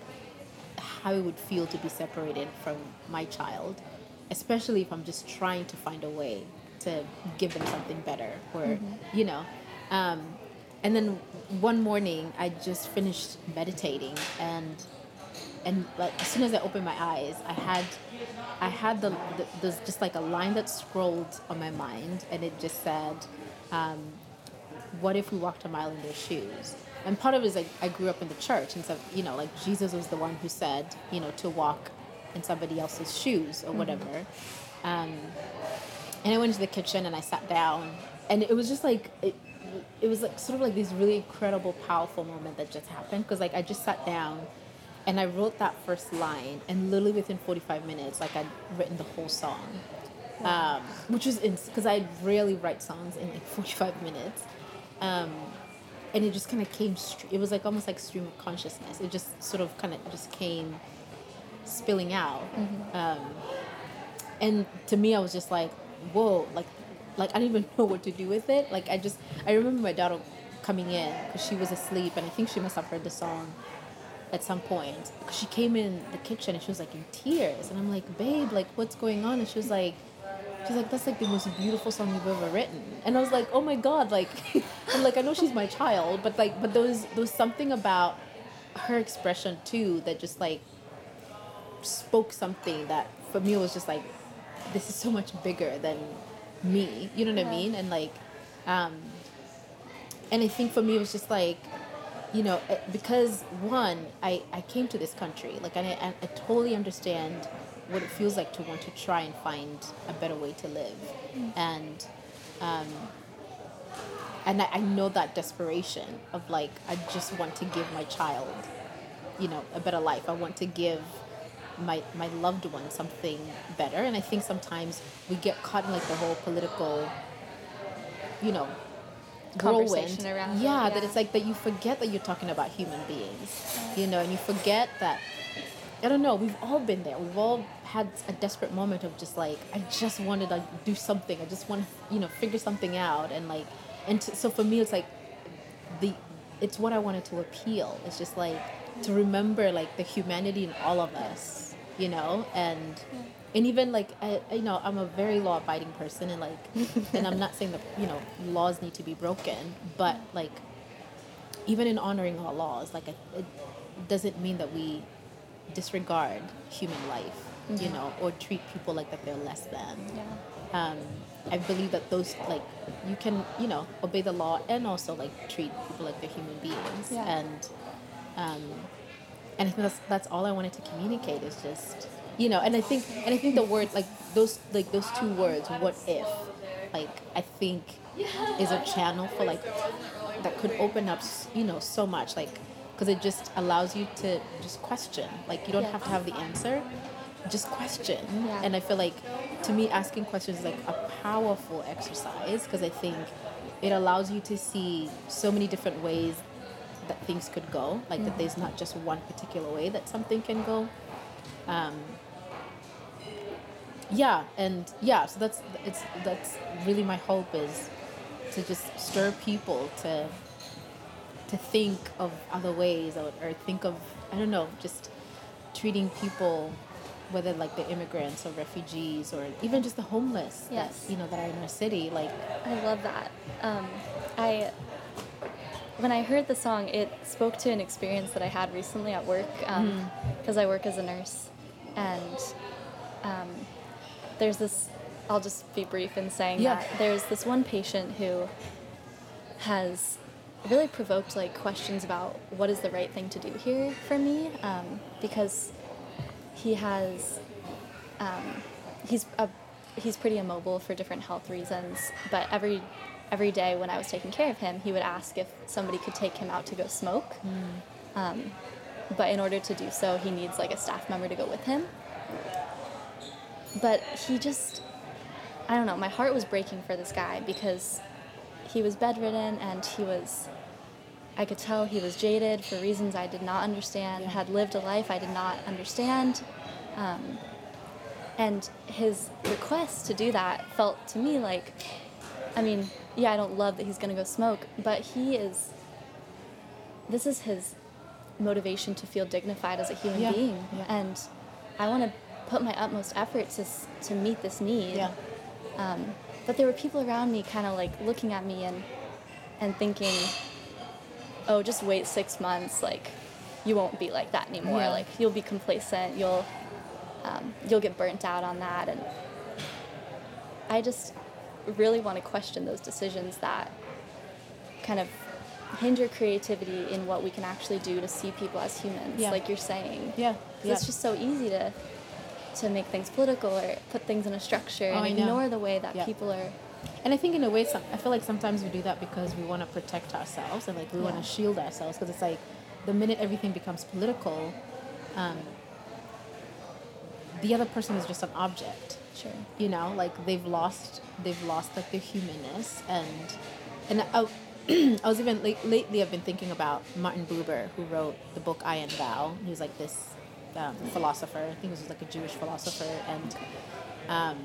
how it would feel to be separated from my child, especially if I'm just trying to find a way to give them something better, or you know. Um, and then one morning, I just finished meditating, and and like as soon as I opened my eyes, I had I had the, the there's just like a line that scrolled on my mind, and it just said. Um, what if we walked a mile in their shoes? And part of it is like I grew up in the church, and so you know, like Jesus was the one who said, you know, to walk in somebody else's shoes or whatever. Um, and I went into the kitchen and I sat down, and it was just like it, it was like sort of like this really incredible, powerful moment that just happened because like I just sat down, and I wrote that first line, and literally within forty five minutes, like I'd written the whole song, um, which was because I rarely write songs in like forty five minutes. Um, and it just kind of came it was like almost like stream of consciousness. It just sort of kind of just came spilling out. Um, and to me i was just like whoa like like i didn't even know what to do with it. Like i just i remember my daughter coming in because she was asleep and i think she must have heard the song at some point. Cause she came in the kitchen and she was like in tears. And i'm like babe like what's going on? And she was like she's like that's like the most beautiful song you've ever written. And i was like oh my god like i'm like i know she's my child but like but there was there was something about her expression too that just like spoke something that for me was just like this is so much bigger than me. You know what i mean? And like um and i think for me it was just like you know eh, because one i i came to this country like and I, and I totally understand what it feels like to want to try and find a better way to live. And um and I, I know that desperation of like i just want to give my child you know a better life. I want to give my my loved one something better. And i think sometimes we get caught in like the whole political you know conversation around it, yeah, that it's like that you forget that you're talking about human beings you know and you forget that i don't know we've all been there. We've all had a desperate moment of just like i just want to like do something. I just want to you know figure something out and like and t- so for me it's like the it's what i wanted to appeal. It's just like to remember like the humanity in all of us you know? And and even like I, I- you know i'm a very law abiding person and like and i'm not saying that you know laws need to be broken but like even in honoring our laws like it, it doesn't mean that we disregard human life you know or treat people like that they're less than Yeah. um, I believe that those like you can you know obey the law and also like treat people like they're human beings Yeah. and um, and I think that's that's all I wanted to communicate is just you know and I think and I think the word like those like those two words what if like I think is a channel for like that could open up you know so much like because it just allows you to just question. Like you don't have to have the answer. Just question. Yeah. and i feel like to me asking questions is like a powerful exercise because i think it allows you to see so many different ways that things could go. Like that there's not just one particular way that something can go. Um, yeah and yeah so that's it's that's really my hope is to just stir people to to think of other ways or, or think of i don't know just treating people whether like the immigrants or refugees or even just the homeless Yes. that, you know that are in our city like I love that. Um, I when I heard the song, it spoke to an experience that I had recently at work because I work as a nurse, and um, there's this. I'll just be brief in saying Yeah. that there's this one patient who has really provoked like questions about what is the right thing to do here for me um, because he has um, he's a, he's pretty immobile for different health reasons but every every day when I was taking care of him he would ask if somebody could take him out to go smoke. Um, but in order to do so he needs like a staff member to go with him. But he just I don't know my heart was breaking for this guy because he was bedridden and he was I could tell he was jaded for reasons I did not understand, had lived a life I did not understand. Um, and his request to do that felt to me like, I mean, yeah, I don't love that he's going to go smoke, but he is, this is his motivation to feel dignified as a human Yeah, being. yeah. And I want to put my utmost effort to, to meet this need. yeah Um, but there were people around me kind of like looking at me and and thinking, oh, just wait six months. Like, you won't be like that anymore. Yeah. Like, you'll be complacent. You'll um, you'll get burnt out on that. And I just really want to question those decisions that kind of hinder creativity in what we can actually do to see people as humans, Yeah. like you're saying. yeah yeah It's just so easy to to make things political or put things in a structure Oh, and ignore the way that Yeah. people are. And I think in a way, some, I feel like sometimes we do that because we want to protect ourselves and like we want to shield ourselves because it's like the minute everything becomes political, um, the other person is just an object. Sure. You know, like they've lost, they've lost like their humanness and and I, I was even like, lately I've been thinking about Martin Buber who wrote the book I and Thou. He was like this um, philosopher. I think he was like a Jewish philosopher and um,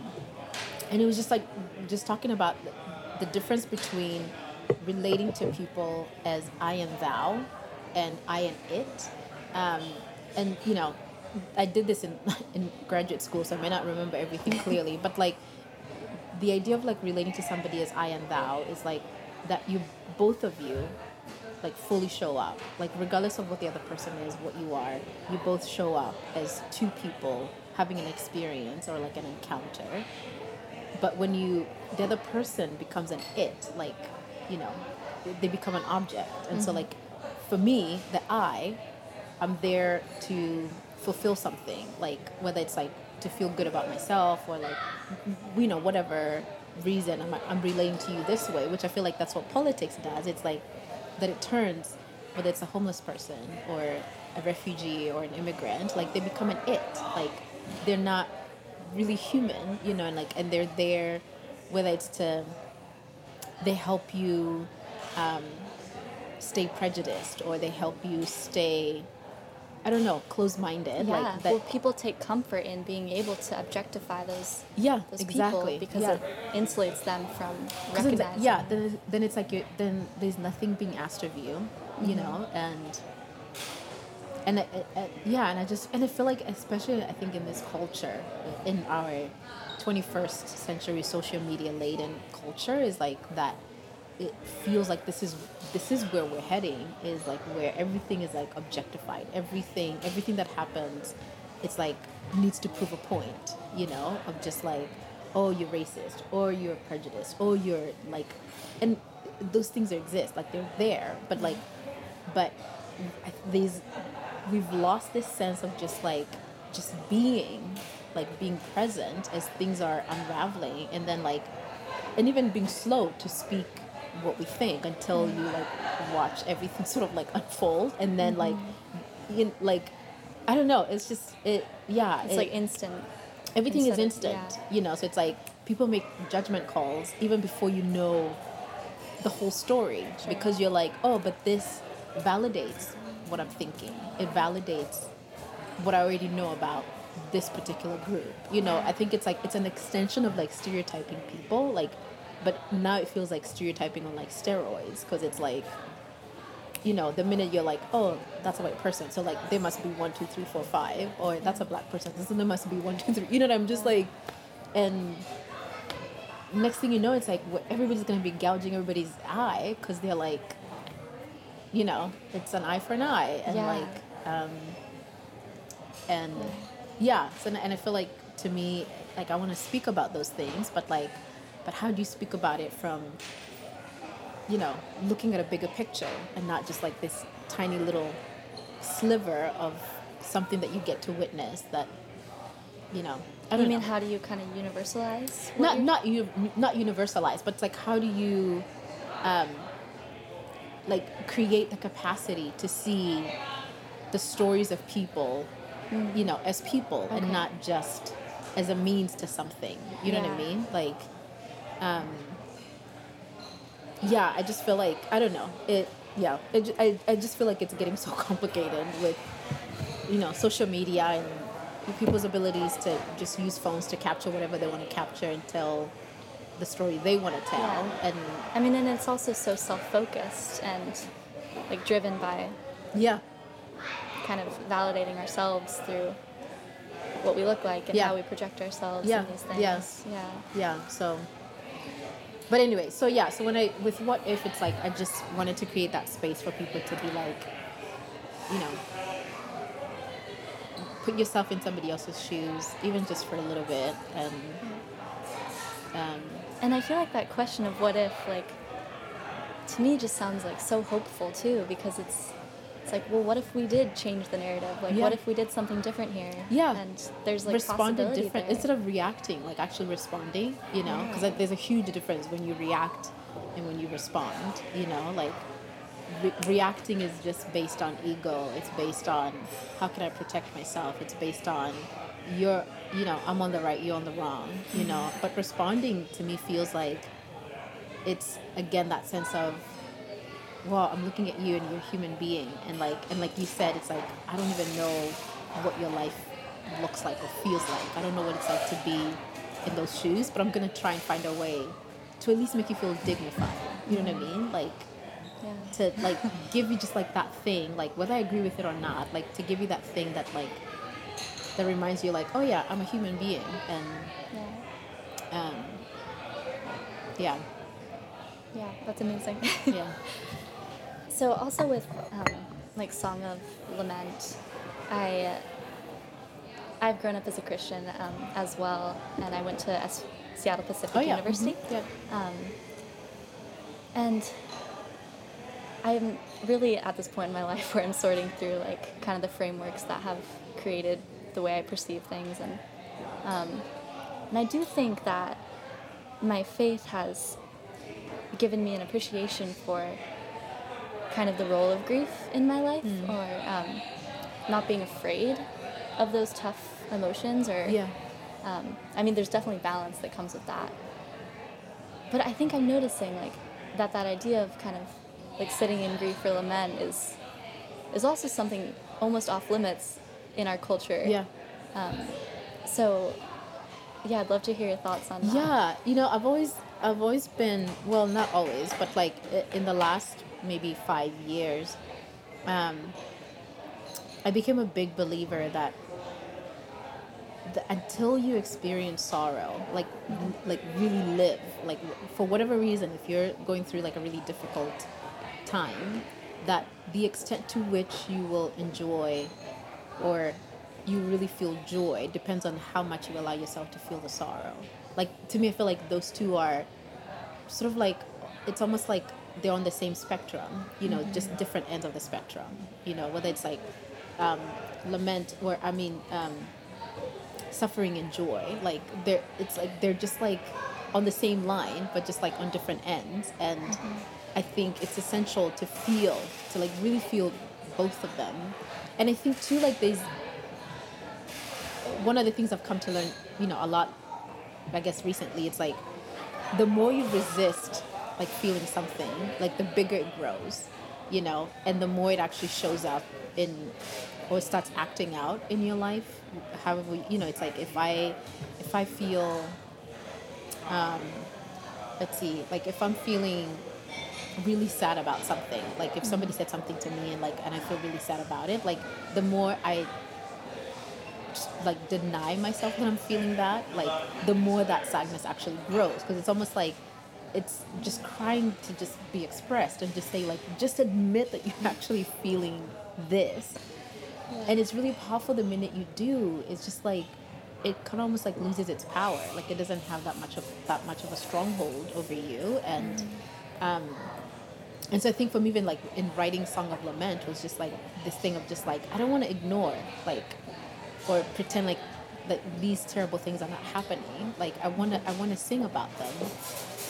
and it was just like just talking about the difference between relating to people as I and thou and I and it. Um, and you know, I did this in in graduate school, so I may not remember everything clearly, but like the idea of like relating to somebody as I and thou is like that you both of you like fully show up. Like regardless of what the other person is what you are you both show up as two people having an experience or like an encounter. But when you the other person becomes an it like you know they become an object. And so mm-hmm. like for me the i i'm there to fulfill something. Like whether it's like to feel good about myself or like you know whatever reason I'm, I'm relating to you this way which i feel like that's what politics does. It's like that it turns whether it's a homeless person or a refugee or an immigrant like they become an it. Like they're not really human you know and like and they're there whether it's to they help you um, stay prejudiced or they help you stay I don't know, closed-minded. Yeah. Like that. well, people take comfort in being able to objectify those yeah, those exactly. people because yeah. it insulates them from then- recognizing. yeah, then then it's like you then there's nothing being asked of you, you Mm-hmm. know, and and it, it, it- yeah, and I just and I feel like especially I think in this culture, in our 21st century social media laden culture, is like that. It feels like this is this is where we're heading. Is like where everything is like objectified. Everything everything that happens, it's like needs to prove a point. You know, of just like oh you're racist or you're prejudiced or you're like and those things exist like they're there but like but these we've lost this sense of just like just being like being present as things are unraveling and then like and even being slow to speak what we think until you like watch everything sort of like unfold and then like mm-hmm. you like i don't know it's just it yeah it's it- like instant. everything is instant yeah. you know so it's like people make judgment calls even before you know the whole story because you're like oh but this validates what i'm thinking it validates what i already know about this particular group you know i think it's like it's an extension of like stereotyping people like but now it feels like stereotyping on like steroids because it's like you know, the minute you're like, oh, that's a white person, so like they must be one, two, three, four, five, or that's a black person, so there must be one, two, three. You know what I'm just like, and next thing you know, it's like everybody's gonna be gouging everybody's eye because they're like, you know, it's an eye for an eye, and Yeah. like, um, and yeah, so and I feel like to me, like I want to speak about those things, but like, but how do you speak about it from you know, looking at a bigger picture and not just like this tiny little sliver of something that you get to witness that, you know, I don't mean know. how do you kind of universalize? not not you not universalized, but it's like how do you, um, like create the capacity to see the stories of people, you know, as people Okay. and not just as a means to something. You know what I mean? Like, um, yeah, I just feel like I don't know it. Yeah, it, I I just feel like it's getting so complicated with, you know, social media and people's abilities to just use phones to capture whatever they want to capture and tell the story they want to tell. Yeah. And I mean, and it's also so self-focused and like driven by yeah, kind of validating ourselves through what we look like and Yeah. how we project ourselves Yeah, in these things. yes. Yeah. yeah. So. But anyway, so yeah, so when I with what if it's like I just wanted to create that space for people to be like, you know, put yourself in somebody else's shoes, even just for a little bit, and um, And I feel like that question of what if, like, to me just sounds like so hopeful too, because it's it's like, well, what if we did change the narrative? Like, Yeah. what if we did something different here? Yeah. And there's like responded different there. instead of reacting, like actually responding. You know, because like, there's a huge difference when you react and when you respond. You know, like re- reacting is just based on ego. It's based on how can I protect myself. It's based on you're, you know, I'm on the right, you're on the wrong. You know, but responding to me feels like it's again that sense of well i'm looking at you and you're a human being and like and like you said it's like i don't even know what your life looks like or feels like i don't know what it's like to be in those shoes but i'm gonna try and find a way to at least make you feel dignified you know what i mean like yeah. to like give you just like that thing like whether i agree with it or not like to give you that thing that like that reminds you like oh yeah i'm a human being and yeah. um yeah Yeah, that's amazing. yeah So also with um, like Song of Lament, I uh, I've grown up as a Christian um, as well, and I went to S- Seattle Pacific oh yeah. University, mhm, yeah. Um, and I'm really at this point in my life where I'm sorting through like kind of the frameworks that have created the way I perceive things, and um, and I do think that my faith has given me an appreciation for kind of the role of grief in my life Mm. or um, not being afraid of those tough emotions or yeah um, i mean there's definitely balance that comes with that but i think i'm noticing like that that idea of kind of like sitting in grief or lament is is also something almost off limits in our culture. Yeah. So, yeah, I'd love to hear your thoughts on that. Yeah, you know, I've always I've always been well, not always, but like in the last maybe five years, um, I became a big believer that the, until you experience sorrow, like like really live, like for whatever reason, if you're going through like a really difficult time, that the extent to which you will enjoy or you really feel joy depends on how much you allow yourself to feel the sorrow. Like to me, I feel like those two are sort of like it's almost like they're on the same spectrum. You know, just different ends of the spectrum. You know, whether it's like um, lament or I mean um, suffering and joy. Like they're it's like they're just like on the same line, but just like on different ends. And I think it's essential to feel to like really feel both of them. And I think too like there's one of the things I've come to learn, you know, a lot, I guess recently, it's like the more you resist like feeling something, like the bigger it grows, you know, and the more it actually shows up in or starts acting out in your life. However, you know, it's like if I if I feel um let's see, like if I'm feeling really sad about something, like if somebody said something to me and like and I feel really sad about it, like the more I like deny myself that I'm feeling that, like the more that sadness actually grows because it's almost like it's just crying to just be expressed and just say like just admit that you're actually feeling this. And it's really powerful the minute you do. It's just like it kind of almost like loses its power. Like it doesn't have that much of that much of a stronghold over you and um and so I think for me even like in writing Song of Lament was just like this thing of just like I don't want to ignore like or pretend like that these terrible things are not happening. Like I want to I want to sing about them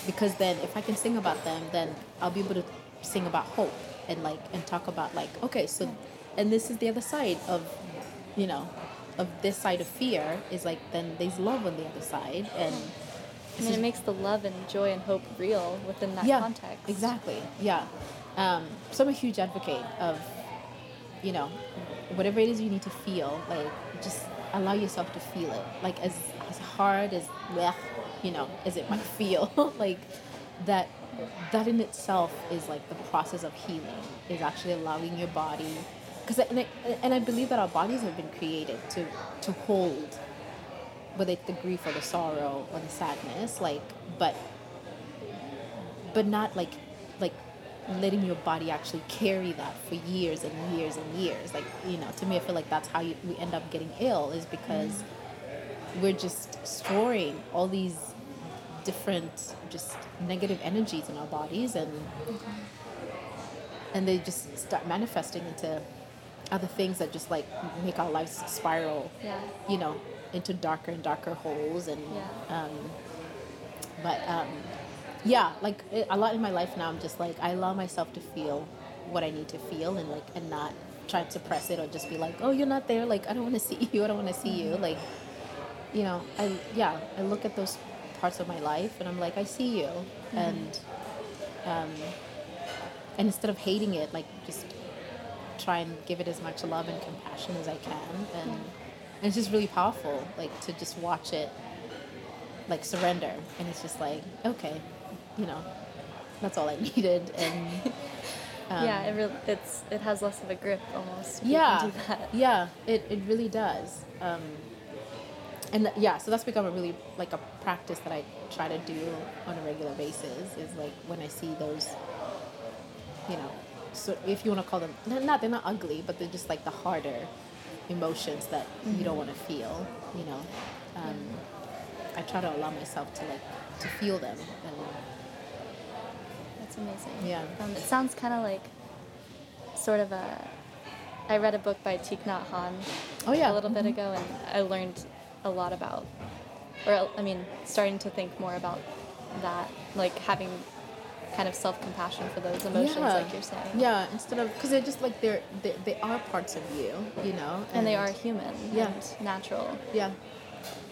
because then if I can sing about them, then I'll be able to sing about hope and like and talk about like okay, so and this is the other side of you know of this side of fear is like then there's love on the other side and I mean, it makes the love and joy and hope real within that yeah, context. Exactly. Yeah. Um, so I'm a huge advocate of, you know, whatever it is you need to feel, like just allow yourself to feel it. Like as as hard as blech, you know, as it might feel, like that that in itself is like the process of healing. Is actually allowing your body, because and I, and I believe that our bodies have been created to to hold whether it's the grief or the sorrow or the sadness like but but not like like letting your body actually carry that for years and years and years like you know to me i feel like that's how you, we end up getting ill is because mm. We're just storing all these different just negative energies in our bodies and and they just start manifesting into other things that just like make our lives spiral Yeah. you know into darker and darker holes and Yeah. um, but um, yeah like it, a lot in my life now i'm just like i allow myself to feel what i need to feel and like and not try to suppress it or just be like oh you're not there like i don't want to see you i don't want to see you like you know i yeah i look at those parts of my life and i'm like i see you. And um, and instead of hating it like just try and give it as much love and compassion as i can. And, and it's just really powerful like to just watch it like surrender. And it's just like okay you know that's all i needed. And um, yeah, it really, it's it has less of a grip almost. yeah. do that. yeah it, it really does. Um, and yeah so that's become a really like a practice that i try to do on a regular basis is like when i see those you know so if you want to call them not, not they're not ugly but they're just like the harder emotions that you don't want to feel you know um, i try to allow myself to like to feel them and That's amazing. Yeah. Um, it sounds kind of like sort of a. I read a book by Thich Nhat Hanh oh yeah a little bit ago, and I learned a lot about, or I mean, starting to think more about that, like having kind of self compassion for those emotions, like you're saying. Yeah, instead of because they're just like they're they, they are parts of you, you know, And they are human Yeah. and natural. Yeah,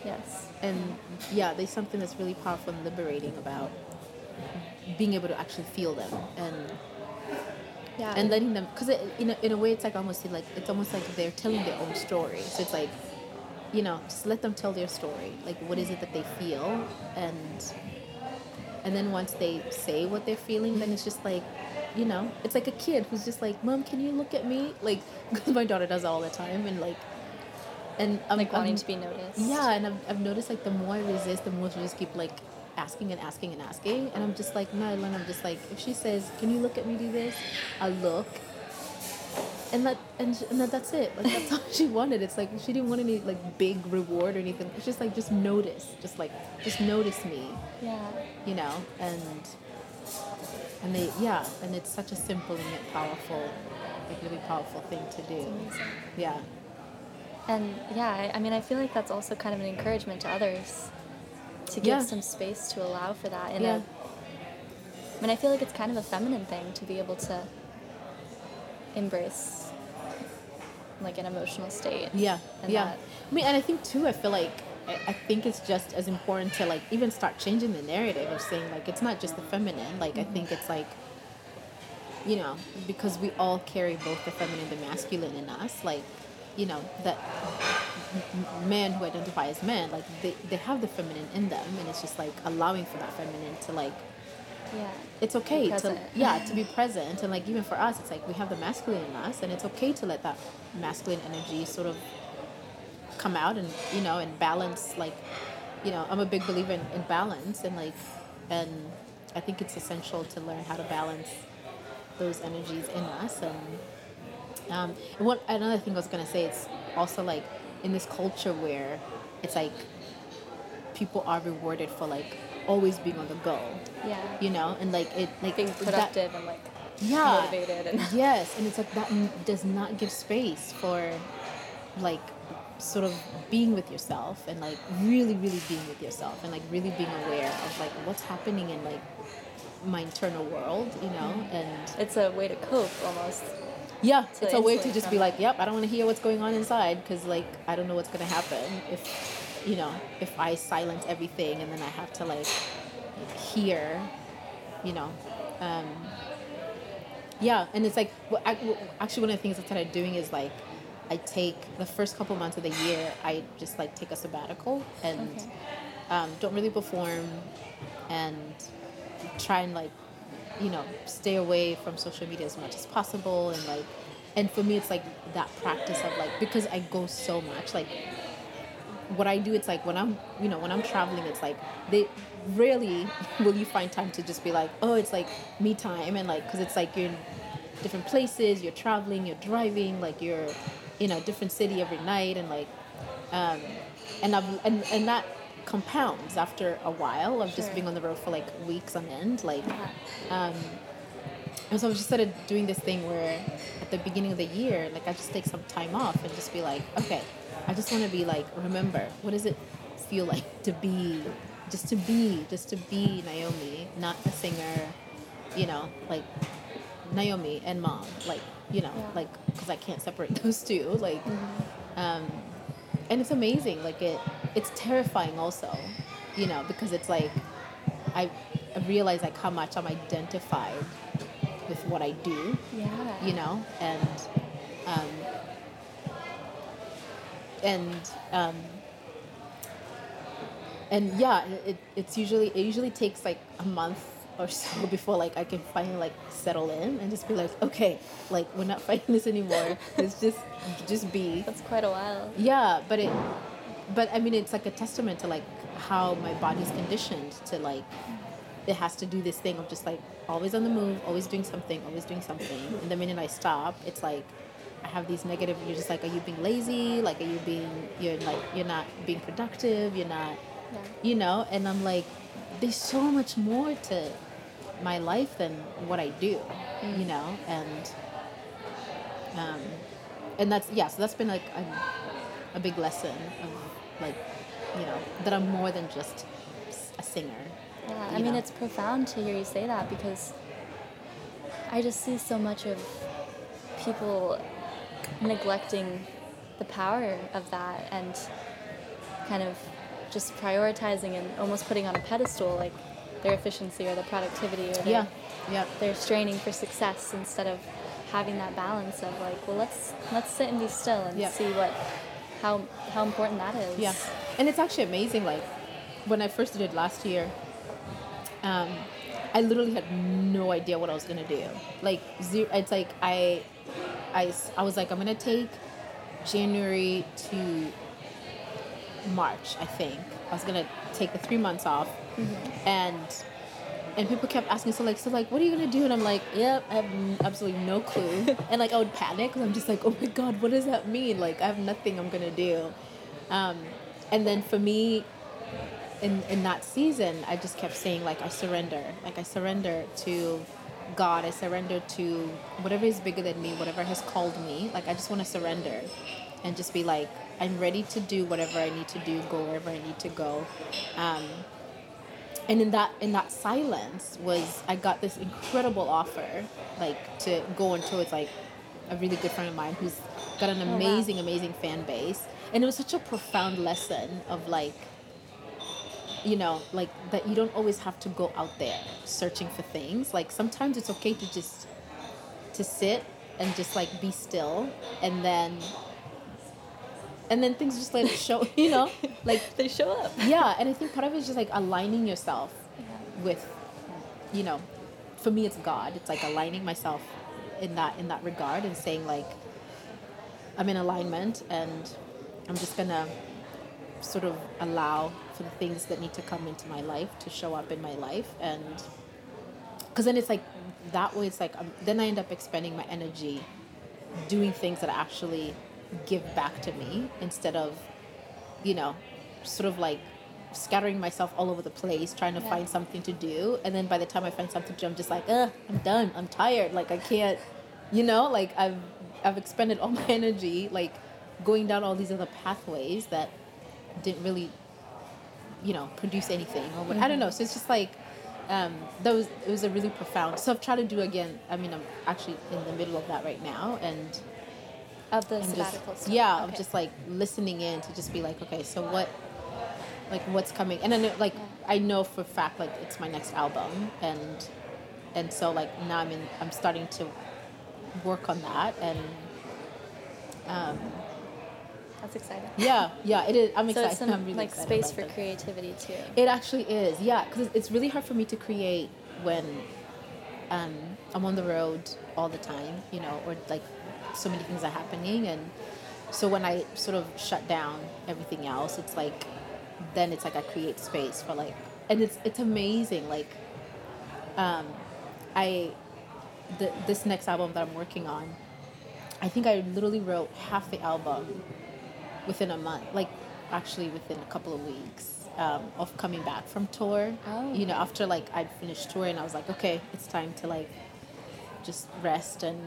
Yes. and yeah, there's something that's really powerful and liberating about being able to actually feel them and Yeah. and letting them because in a, in a way it's like almost like it's almost like they're telling their own story so it's like you know just let them tell their story like what is it that they feel and and then once they say what they're feeling then it's just like you know it's like a kid who's just like mom can you look at me Like, because my daughter does that all the time and like and I'm, like wanting I'm- to be noticed. yeah, and I've, I've noticed like the more I resist, the more she just keep like asking and asking and asking, and I'm just like, no, Len, I'm just like, if she says, "Can you look at me do this?" I look, and that and, and that, that's it. Like that's all she wanted. It's like she didn't want any like big reward or anything. It's just like just notice, just like just notice me, Yeah. you know, and and they yeah, and it's such a simple and yet powerful, like really powerful thing to do. Yeah. And yeah, I, I mean, I feel like that's also kind of an encouragement to others to give Yeah. some space to allow for that. In Yeah. a, I mean, I feel like it's kind of a feminine thing to be able to embrace like an emotional state. Yeah, And yeah. that- I mean, and I think too. I feel like I, think it's just as important to like even start changing the narrative of saying like it's not just the feminine. Like I mm-hmm. think it's like, you know, because we all carry both the feminine and the masculine in us. Like, you know, that men who identify as men, like they they have the feminine in them, and it's just like allowing for that feminine to like Yeah. it's okay to yeah to be present. And like even for us it's like we have the masculine in us and it's okay to let that masculine energy sort of come out and you know and balance like you know i'm a big believer in, in balance and like and i think it's essential to learn how to balance those energies in us. And um, and what another thing i was going to say it's also like in this culture where it's like people are rewarded for like always being on the go Yeah. you know and like it like Being that- and like yeah motivated and yes and it's like that does not give space for like sort of being with yourself and like really really being with yourself and like really being aware of like what's happening in like my internal world you know mm-hmm. and it's a way to cope almost. yeah it's a way to just be like yep i don't want to hear what's going on inside because like i don't know what's going to happen if you know if i silence everything and then i have to like hear you know um yeah and it's like well, ac- well, actually one of the things i started doing is like i take the first couple months of the year i just like take a sabbatical and Okay. um, don't really perform and try and like you know stay away from social media as much as possible and like and for me it's like that practice of like because i go so much like what i do it's like when i'm you know when i'm traveling it's like they rarely will you find time to just be like oh it's like me time and like because it's like you're in different places you're traveling you're driving like you're in a different city every night and like um, and I've and, and that compounds after a while of just being on the road for like weeks on end like um, and so I just started doing this thing where at the beginning of the year, like I just take some time off and just be like, okay, I just want to be like, remember, what does it feel like to be, just to be, just to be Naomi, not a singer, you know, like Naomi and mom, like, you know, Yeah. like, because I can't separate those two, like, um, and it's amazing, like it, it's terrifying also, you know, because it's like, I, I realize like how much I'm identified with what I do, Yeah. you know, and um, and um, and yeah, it, it's usually it usually takes like a month or so before like I can finally like settle in and just be like, okay, like we're not fighting this anymore. Let's just just be. That's quite a while. Yeah, but it, but I mean, it's like a testament to like how my body's conditioned to like, it has to do this thing of just like always on the move, always doing something, always doing something. And the minute I stop, it's like I have these negative. You're just like, are you being lazy? Like, are you being? You're like, you're not being productive. You're not, Yeah. you know. And I'm like, there's so much more to my life than what I do, you know. And um, and that's yeah. So that's been like a, a big lesson of like, you know, that I'm more than just a singer. Yeah, I mean, know? it's profound to hear you say that because I just see so much of people neglecting the power of that and kind of just prioritizing and almost putting on a pedestal like their efficiency or the productivity or their, Yeah. Yeah. they're straining for success instead of having that balance of like, well, let's let's sit and be still and Yeah. see what how how important that is. Yeah, and it's actually amazing. Like when I first did it last year, um, I literally had no idea what I was gonna do. Like zero. It's like I, I, I was like, I'm gonna take January to March. I think I was gonna take the three months off, and and people kept asking, so like, so like, what are you gonna do? And I'm like, yep, I have absolutely no clue. and like, I would panic because I'm just like, oh my god, what does that mean? Like, I have nothing I'm gonna do. Um, and then for me, in in that season, I just kept saying like, I surrender, like I surrender to God. I surrender to whatever is bigger than me, whatever has called me. Like, I just want to surrender, and just be like, I'm ready to do whatever I need to do, go wherever I need to go. Um, and in that in that silence was I got this incredible offer, like to go on tour with like a really good friend of mine who's got an Oh, wow. amazing, amazing fan base, and it was such a profound lesson of like, you know, like that you don't always have to go out there searching for things. Like sometimes it's okay to just to sit and just like be still, and then and then things just like show, you know, like They show up. yeah and i think part of it is just like aligning yourself with you know for me it's god it's like aligning myself in that in that regard and saying like i'm in alignment and i'm just gonna sort of allow for the things that need to come into my life to show up in my life. And because then it's like that way it's like um, then i end up expending my energy doing things that actually give back to me instead of you know sort of like scattering myself all over the place trying to Yeah. find something to do. And then by the time i find something to do i'm just like Ugh, i'm done. I'm tired. Like i can't you know? Like i've i've expended all my energy like going down all these other pathways that didn't really you know produce anything or what i don't know. So it's just like um that was it was a really profound so i've tried to do again i mean i'm actually in the middle of that right now and Of the I'm just sabbatical stuff. yeah i'm just like listening in to just be like okay so what like what's coming and then like i know for a fact like it's my next album and and so like now i'm in i'm starting to work on that and um That's exciting. yeah yeah it is i'm so excited it's some i'm really like space for that. creativity too. It actually is, yeah, because it's really hard for me to create when um, I'm on the road all the time, you know, or like so many things are happening, and so when I sort of shut down everything else, it's like then it's like I create space for like, and it's it's amazing, like, um, I the this next album that I'm working on, I think I literally wrote half the album within a month, like actually within a couple of weeks um, of coming back from tour. Oh. You know, after like I'd finished touring, I was like, okay, it's time to like just rest and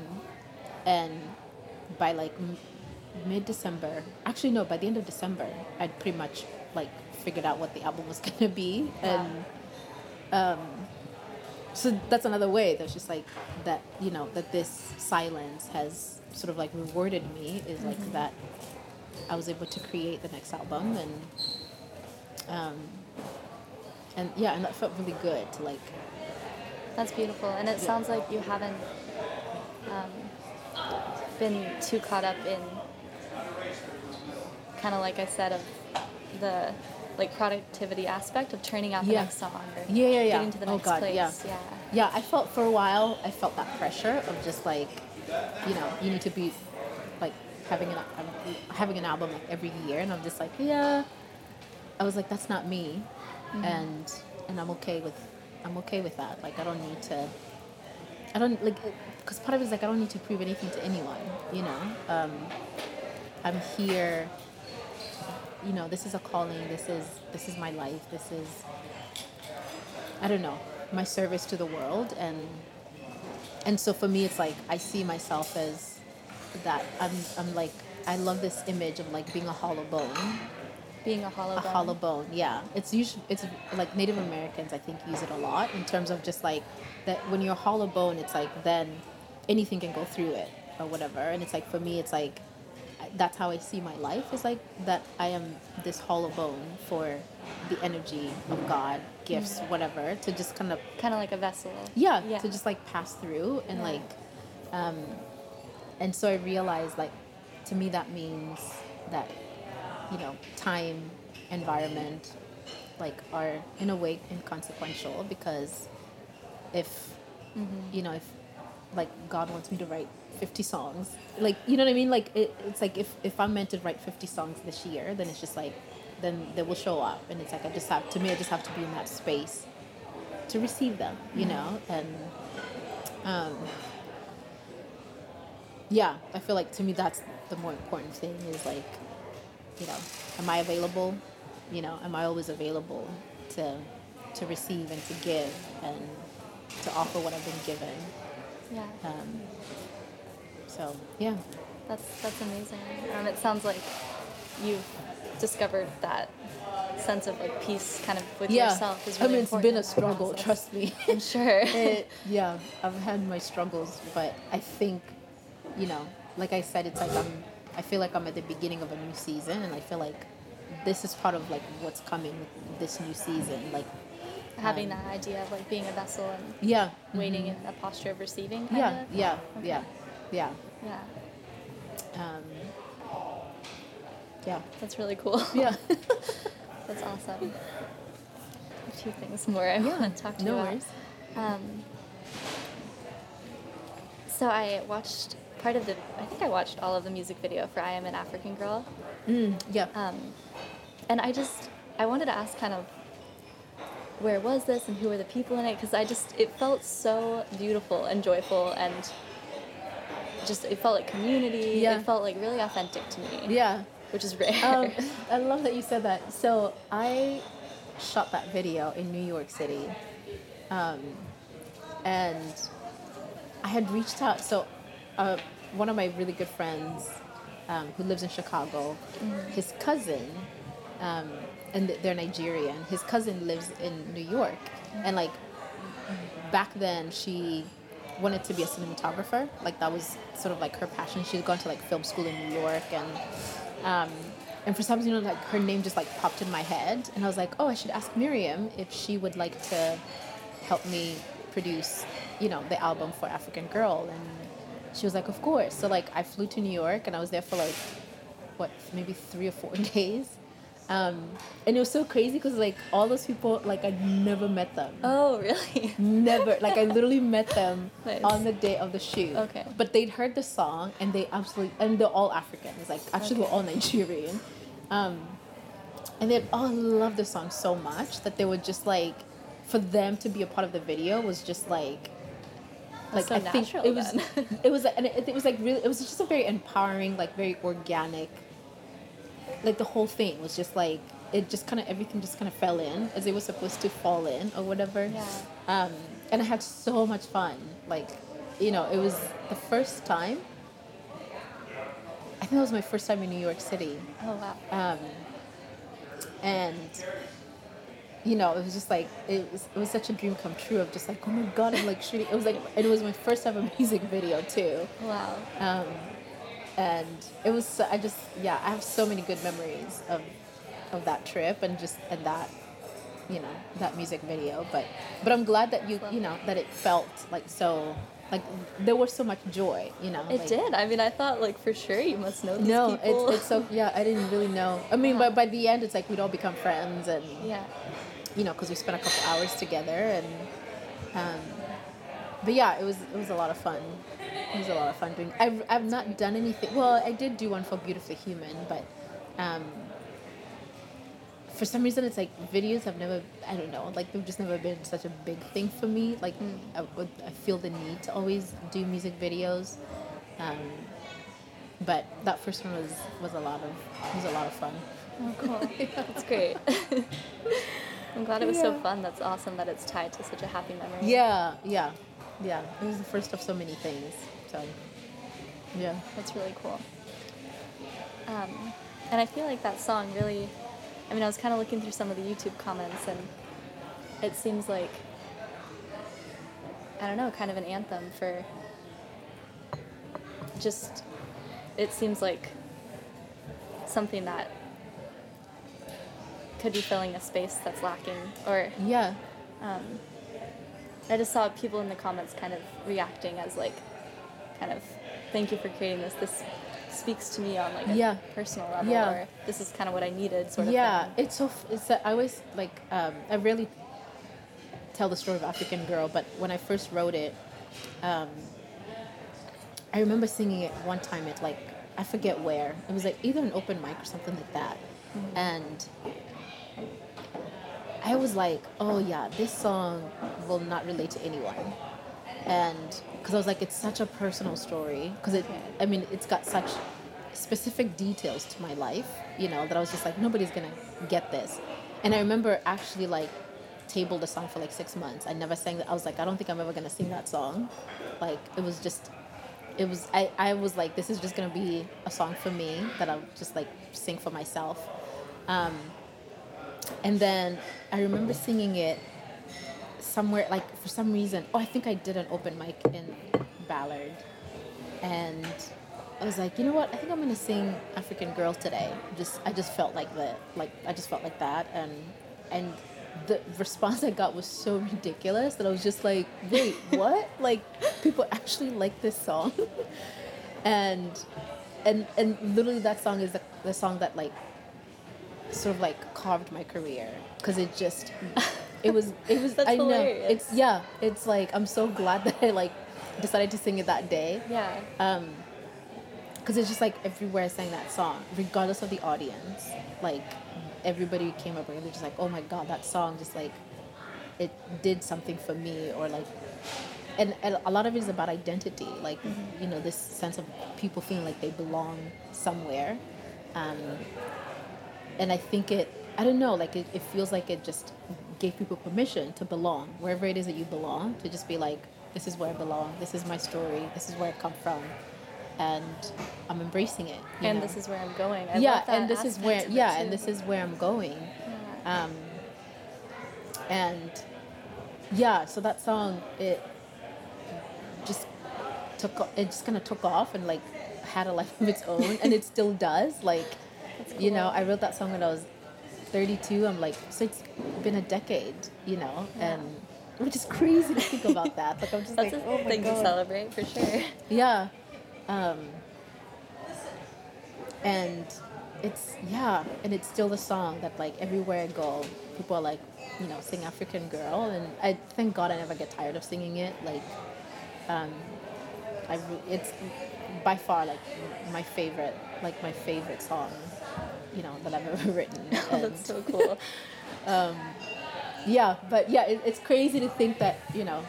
and by like m- mid December, actually no, by the end of December, I'd pretty much like figured out what the album was gonna be and. Um, so that's another way that's just like that you know that this silence has sort of like rewarded me is like that I was able to create the next album and um and yeah and that felt really good to like That's beautiful, and it sounds like you haven't um, been too caught up in kind of like I said of the like productivity aspect of turning out the Yeah. next song or Yeah, yeah, yeah. getting to the Oh, next God, place. yeah. yeah. yeah I felt for a while I felt that pressure of just like you know you need to be having an um, having an album like every year and I'm just like yeah. I was like that's not me. And and I'm okay with I'm okay with that. Like I don't need to I don't like because part of it is like I don't need to prove anything to anyone you know? Um, I'm here you know this is a calling this is this is my life this is I don't know, my service to the world. And and so for me it's like I see myself as that I'm I'm like I love this image of like being a hollow bone. Being a hollow A bone. hollow bone, yeah. It's usually it's like Native Americans I think use it a lot in terms of just like that when you're a hollow bone it's like then anything can go through it or whatever and it's like for me it's like that's how I see my life is like that I am this hollow bone for the energy of God, gifts, whatever, to just kind of Kind of like a vessel. yeah, Yeah. to just like pass through and Yeah. like um and so I realized like to me that means that you know time environment like are in a way inconsequential because if you know if like God wants me to write 50 songs like you know what I mean? Like it, it's like if if I'm meant to write 50 songs this year then it's just like then they will show up. And it's like I just have to me I just have to be in that space to receive them, you know, and um, yeah, I feel like to me that's the more important thing is like, you know, am I available? You know, am I always available to to receive and to give and to offer what I've been given? Yeah. Um, so yeah, That's that's amazing. Um, it sounds like you've discovered that sense of like peace, kind of with yeah. yourself. Is really I mean, it's been a struggle. process. Trust me. I'm sure. it, yeah, I've had my struggles, but I think, you know, like I said, it's like I'm. I feel like I'm at the beginning of a new season, and I feel like this is part of like what's coming with this new season. Like, Having um, that idea of like being a vessel and yeah, waiting in a posture of receiving. Kind yeah, of. yeah, Okay. yeah, yeah, Yeah. um, yeah, That's really cool. yeah. That's awesome. A few things more I want to talk to no you about. worries. Um, so I watched part of the. I think I watched all of the music video for "I Am an African Girl," Mm, yeah. um, and I just I wanted to ask kind of where was this and who were the people in it because I just it felt so beautiful and joyful and just it felt like community. Yeah. It felt like really authentic to me. yeah. which is rare. um, I love that you said that. So I shot that video in New York City, um, and I had reached out. So uh, one of my really good friends um, who lives in Chicago, his cousin, um, and they're Nigerian. His cousin lives in New York, and like back then she wanted to be a cinematographer. Like that was sort of like her passion. She'd gone to like film school in new york and um, and for some reason like her name just like popped in my head. And i was like oh i should ask miriam if she would like to help me produce you know the album for african girl. And she was like of course so like i flew to new york and i was there for like what maybe three or four days um, and it was so crazy because like all those people like i never met them oh, really? Never. Like I literally met them Nice. on the day of the shoot. Okay. But they'd heard the song and they absolutely and they're all Africans. Like actually Okay. we're all Nigerian. Um, and they all loved the song so much that they were just like for them to be a part of the video was just like like so I think it was then. it was and it, it was like really it was just a very empowering like very organic like the whole thing was just like it just kind of everything just kind of fell in as it was supposed to fall in or whatever Yeah. um, and I had so much fun. Like, you know, it was the first time. I think it was my first time in New York City, Oh wow. um, and you know, it was just like it was. It was such a dream come true of just like, oh my god, I'm like shooting. It was like, it was my first ever music video too. Wow. Um, and it was so, I just yeah I have so many good memories of of that trip and just and that you know that music video but but I'm glad that you you know that it felt like so like there was so much joy you know It like, did. I mean, I thought like for sure you must know these no people. it's, it's so yeah I didn't really know I mean but by the end it's like we'd all become friends and yeah. You know because we spent a couple hours together and um, but yeah it was it was a lot of fun it was a lot of fun doing I've, I've not done anything well I did do one for Beautifully Human but um, for some reason it's like videos have never I don't know like they've just never been such a big thing for me like I, would, I feel the need to always do music videos um, but that first one was was a lot of was a lot of fun Oh, cool. That's great. I'm glad it was so fun. That's awesome that it's tied to such a happy memory. Yeah, yeah, yeah. It was the first of so many things. So, yeah. That's really cool. Um, and I feel like that song really. I mean, I was kind of looking through some of the YouTube comments, and it seems like I don't know, kind of an anthem for just. It seems like something that could be filling a space that's lacking or yeah um, I just saw people in the comments kind of reacting as like, kind of, thank you for creating this. This speaks to me on like a Yeah. personal level, Yeah. or this is kind of what I needed, sort of. yeah thing. it's so f- it's that i always like um, i really tell the story of african girl but when i first wrote it um, i remember singing it one time at like i forget where it was like either an open mic or something like that and i was like oh yeah this song will not relate to anyone. And because i was like it's such a personal story because it i mean it's got such specific details to my life you know that i was just like nobody's gonna get this. And i remember actually like tabled the song for like six months. I never sang that i was like i don't think i'm ever gonna sing that song. Like it was just it was I, I was like this is just gonna be a song for me that i'll just like sing for myself. Um, and then i remember singing it somewhere like for some reason. Oh i think i did an open mic in ballard. And i was like you know what? I think i'm gonna sing african girl today. Just i just felt like the like i just felt like that. And and the response i got was so ridiculous that i was just like wait what? Like people actually like this song? And and and literally that song is the, the song that like sort of like carved my career because it just it was it was That's I know hilarious. it's yeah it's like I'm so glad that I like decided to sing it that day Yeah. um because it's just like everywhere I sang that song regardless of the audience like everybody came up and they're just like oh my god that song just like it did something for me or like and, and a lot of it is about identity like you know this sense of people feeling like they belong somewhere um, and i think it i don't know like it, it feels like it just gave people permission to belong wherever it is that you belong to just be like this is where i belong this is my story this is where i come from and i'm embracing it and know? this is where I'm going. I yeah and this is where yeah and this is where i'm going Yeah. um, and yeah so that song it just took it just kind of took off and like had a life of its own and it still does like you know i wrote that song when i was 32 i'm like so it's been a decade you know and which is crazy to think about that. Like i'm just That's like a oh my thing to celebrate for sure. yeah. Um, and it's yeah and it's still the song that like everywhere i go people are like you know sing african girl and i thank god i never get tired of singing it. Like um, I, it's by far like my favorite like my favorite song you know that i've ever written Oh, that's so cool. yeah but yeah it, it's crazy to think that you know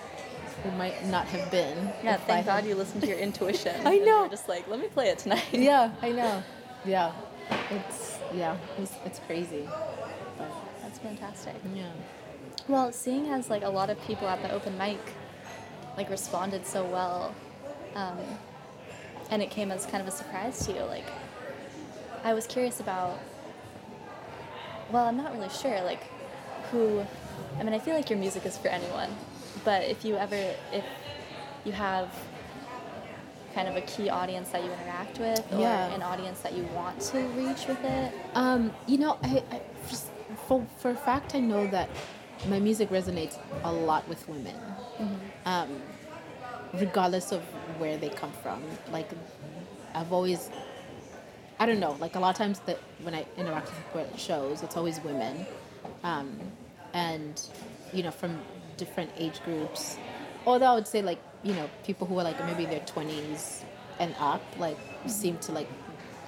it might not have been Yeah, I thank had- God you listened to your intuition. I know. just like, let me play it tonight. yeah i know yeah it's yeah it's, it's crazy but That's fantastic. yeah Well, seeing as like a lot of people at the open mic like responded so well, um, and it came as kind of a surprise to you, like I was curious about. Well, I'm not really sure, like who. I mean, I feel like your music is for anyone, but if you ever, if you have kind of a key audience that you interact with, or Yeah. an audience that you want to reach with it, Um, you know, I, I for for a fact, I know that my music resonates a lot with women, um, regardless of where they come from. Like, I've always, I don't know, like a lot of times that when I interact with shows, it's always women, um, and you know, from different age groups. Although I would say like you know people who are like maybe their twenties and up like seem to like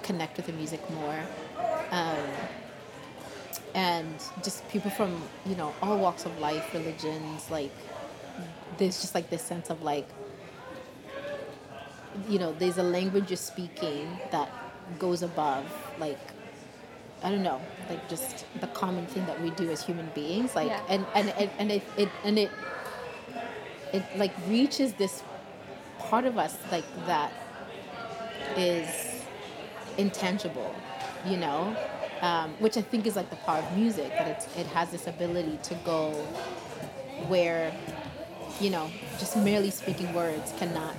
connect with the music more um, and just people from you know all walks of life religions like there's just like this sense of like you know there's a language you're speaking that goes above like i don't know like just the common thing that we do as human beings like Yeah. and and and, and it, it and it it like reaches this part of us like that is intangible, you know, um, which I think is like the power of music that it's it has this ability to go where, you know, just merely speaking words cannot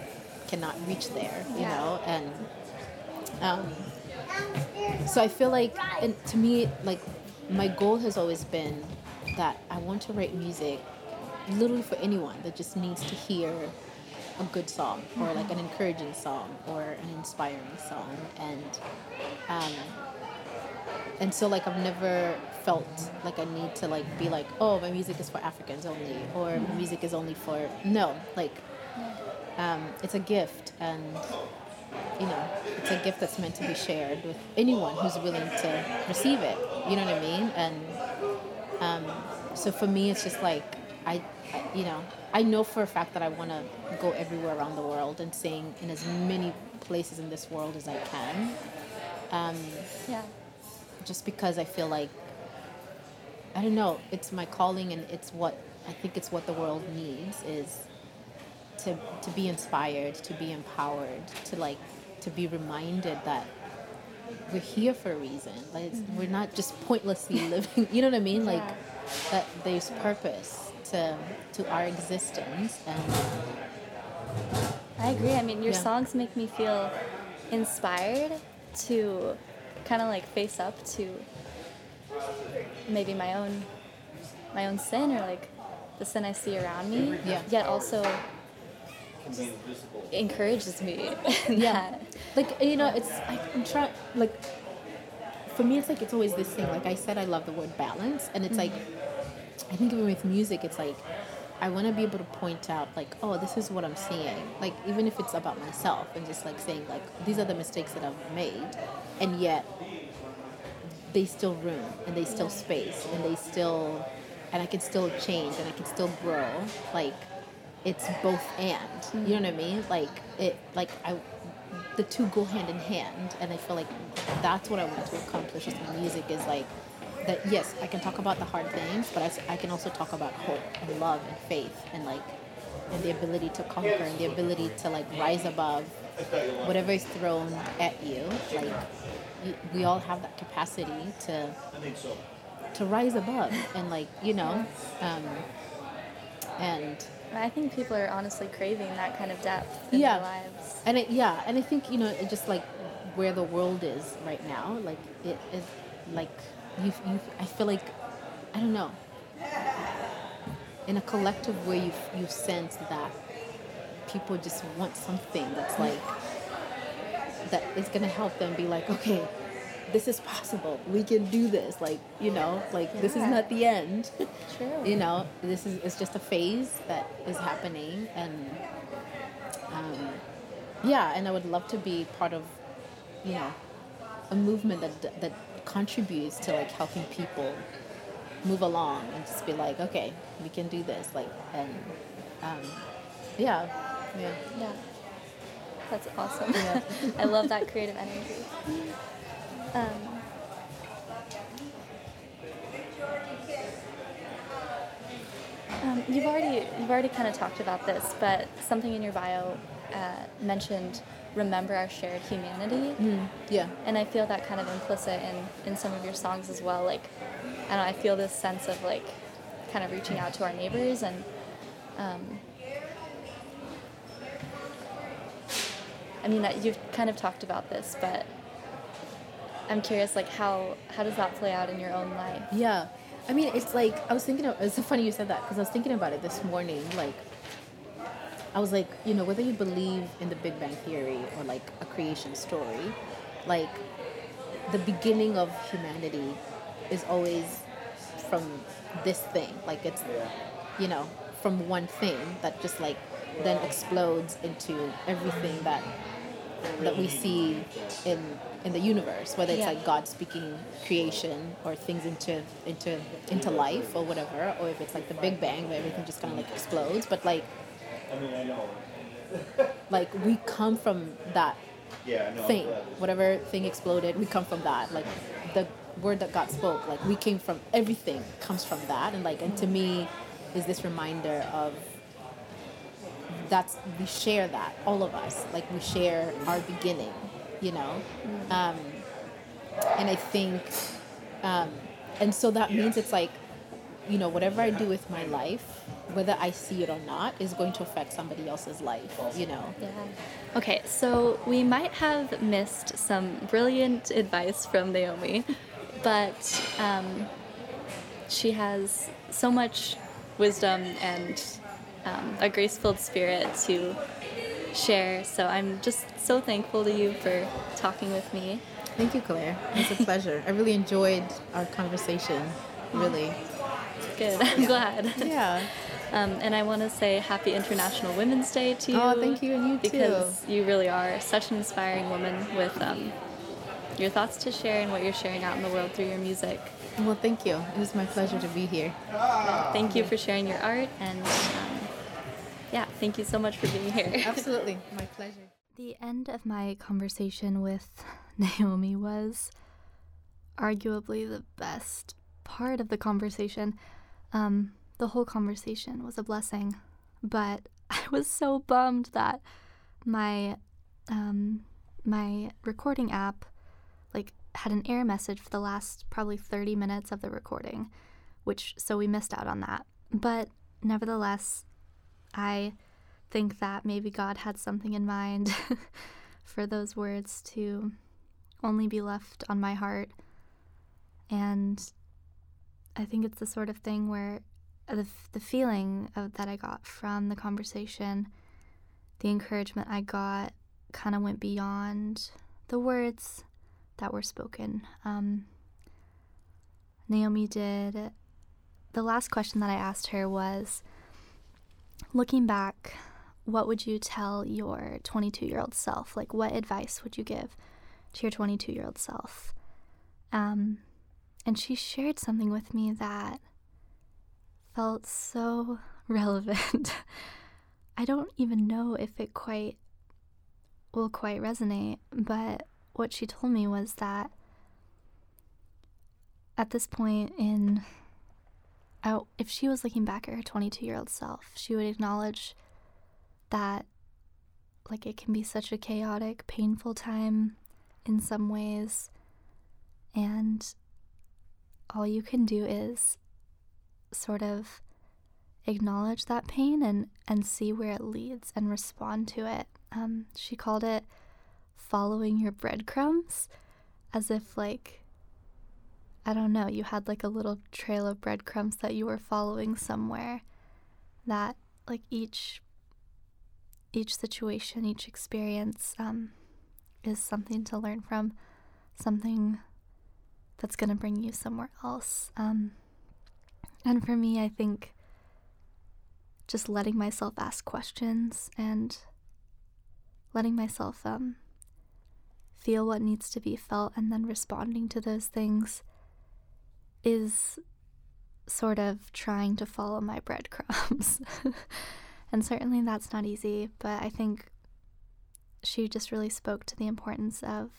cannot reach there, you Yeah. know, and um, so I feel like, and to me, like my goal has always been that I want to write music literally for anyone that just needs to hear a good song or like an encouraging song or an inspiring song. And um, and so like I've never felt like I need to like be like oh my music is for Africans only or music is only for no like um, it's a gift. And you know it's a gift that's meant to be shared with anyone who's willing to receive it you know what I mean and um, so for me it's just like I, you know I know for a fact that I want to go everywhere around the world and sing in as many places in this world as I can. Um, Yeah. just because I feel like I don't know, it's my calling and it's what I think it's what the world needs is to to be inspired, to be empowered, to like to be reminded that we're here for a reason. Like it's, we're not just pointlessly living. You know what I mean? Like that there's purpose to to our existence and I agree. I mean, your Yeah. songs make me feel inspired to kind of like face up to maybe my own my own sin or like the sin I see around me. Yeah. Yet also encourages me. Yeah. like you know it's I, i'm trying like for me it's like it's always this thing like i said i love the word balance and it's like mm-hmm. i think even with music it's like i want to be able to point out like oh this is what i'm seeing like even if it's about myself and just like saying like these are the mistakes that i've made and yet they still room and they still space and they still and I can still change and I can still grow. Like it's both and. You know what I mean? Like it like I the two go hand in hand and I feel like that's what I want to accomplish with my music is like that yes, I can talk about the hard things, but I, I can also talk about hope and love and faith and like and the ability to conquer and the ability to like rise above whatever is thrown at you. Like we all have that capacity to to rise above and like you know um, and I think people are honestly craving that kind of depth in Yeah. their lives. and it, yeah and i think you know it just like where the world is right now like it is like you, you i feel like i don't know in a collective way you you sense that people just want something that's like that is going to help them be like okay this is possible we can do this like you know like this is not the end True. you know this is it's just a phase that is happening and um, yeah and i would love to be part of you know a movement that that contributes to like helping people move along and just be like okay we can do this like and um, yeah yeah Yeah. That's awesome. Yeah. I love that creative energy. Um, um, you've already you've already kind of talked about this, but something in your bio uh, mentioned remember our shared humanity, yeah and I feel that kind of implicit in in some of your songs as well. Like, I don't know, I feel this sense of like kind of reaching out to our neighbors and. Um, I mean, that you've kind of talked about this, but I'm curious, like how how does that play out in your own life? Yeah, I mean, it's like I was thinking. Of, it's so funny you said that because I was thinking about it this morning. Like, I was like, you know, whether you believe in the Big Bang Theory or like a creation story, like the beginning of humanity is always from this thing. Like it's, you know, from one thing that just like then explodes into everything that that we see in in the universe, whether it's Yeah. like God speaking creation or things into into into life or whatever, or if it's like the Big Bang where everything just kind of like explodes. But like, like we come from that thing, whatever thing exploded, we come from that. Like the word that God spoke, like we came from everything comes from that, and like and to me is this reminder of that's we share that all of us like we share our beginning you know um, and i think um, and so that means it's like you know, whatever I do with my life, whether I see it or not, is going to affect somebody else's life, you know. Yeah. Okay, so we might have missed some brilliant advice from Naomi, but um, she has so much wisdom and um, a grace filled spirit to share. So I'm just so thankful to you for talking with me. Thank you, Claire. It's a pleasure. I really enjoyed our conversation. Really. Good. I'm glad. Yeah. Um, and I want to say Happy International Women's Day to you. Oh, thank you, and you too. Because you really are such an inspiring woman with um, your thoughts to share and what you're sharing out in the world through your music. Well, thank you. It was my pleasure to be here. Thank you for sharing your art, and um, yeah, thank you so much for being here. Absolutely. My pleasure. The end of my conversation with Naomi was arguably the best part of the conversation. Um, the whole conversation was a blessing, but I was so bummed that my um, my recording app like had an error message for the last probably 30 minutes of the recording, which so we missed out on that. But nevertheless, I think that maybe God had something in mind for those words to only be left on my heart. And I think it's the sort of thing where the, the feeling of, that I got from the conversation, the encouragement I got, kind of went beyond the words that were spoken. Um, Naomi did. The last question that I asked her was looking back, what would you tell your 22 year old self? Like, what advice would you give to your 22 year old self? Um, and she shared something with me that felt so relevant. I don't even know if it quite will quite resonate, but what she told me was that at this point in oh, if she was looking back at her 22 year old self, she would acknowledge that like it can be such a chaotic, painful time in some ways, and all you can do is sort of acknowledge that pain and, and see where it leads and respond to it. Um, she called it following your breadcrumbs, as if, like, I don't know, you had like a little trail of breadcrumbs that you were following somewhere that, like, each each situation, each experience um, is something to learn from, something that's going to bring you somewhere else. Um, and for me, I think just letting myself ask questions and letting myself um, feel what needs to be felt and then responding to those things is sort of trying to follow my breadcrumbs. and certainly that's not easy, but I think she just really spoke to the importance of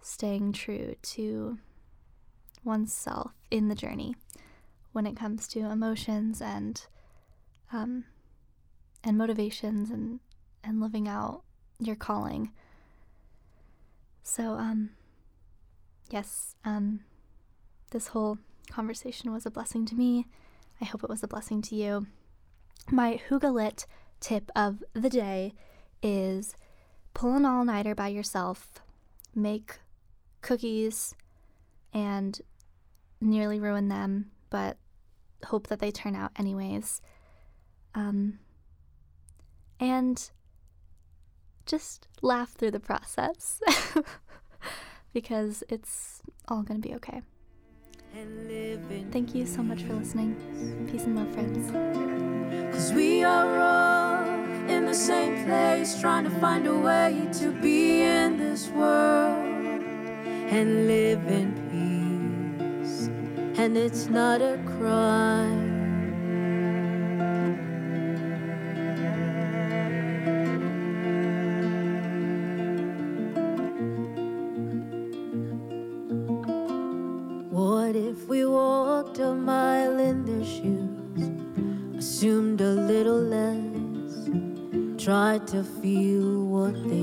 staying true to oneself in the journey when it comes to emotions and um, and motivations and and living out your calling. So um yes, um this whole conversation was a blessing to me. I hope it was a blessing to you. My Hugalit tip of the day is pull an all nighter by yourself, make cookies, and nearly ruin them, but hope that they turn out anyways. Um, and just laugh through the process because it's all going to be okay. Thank you so much for listening. Peace and love, friends. Cause we are all in the same place, trying to find a way to be in this world and live in peace. And it's not a crime. To feel what they?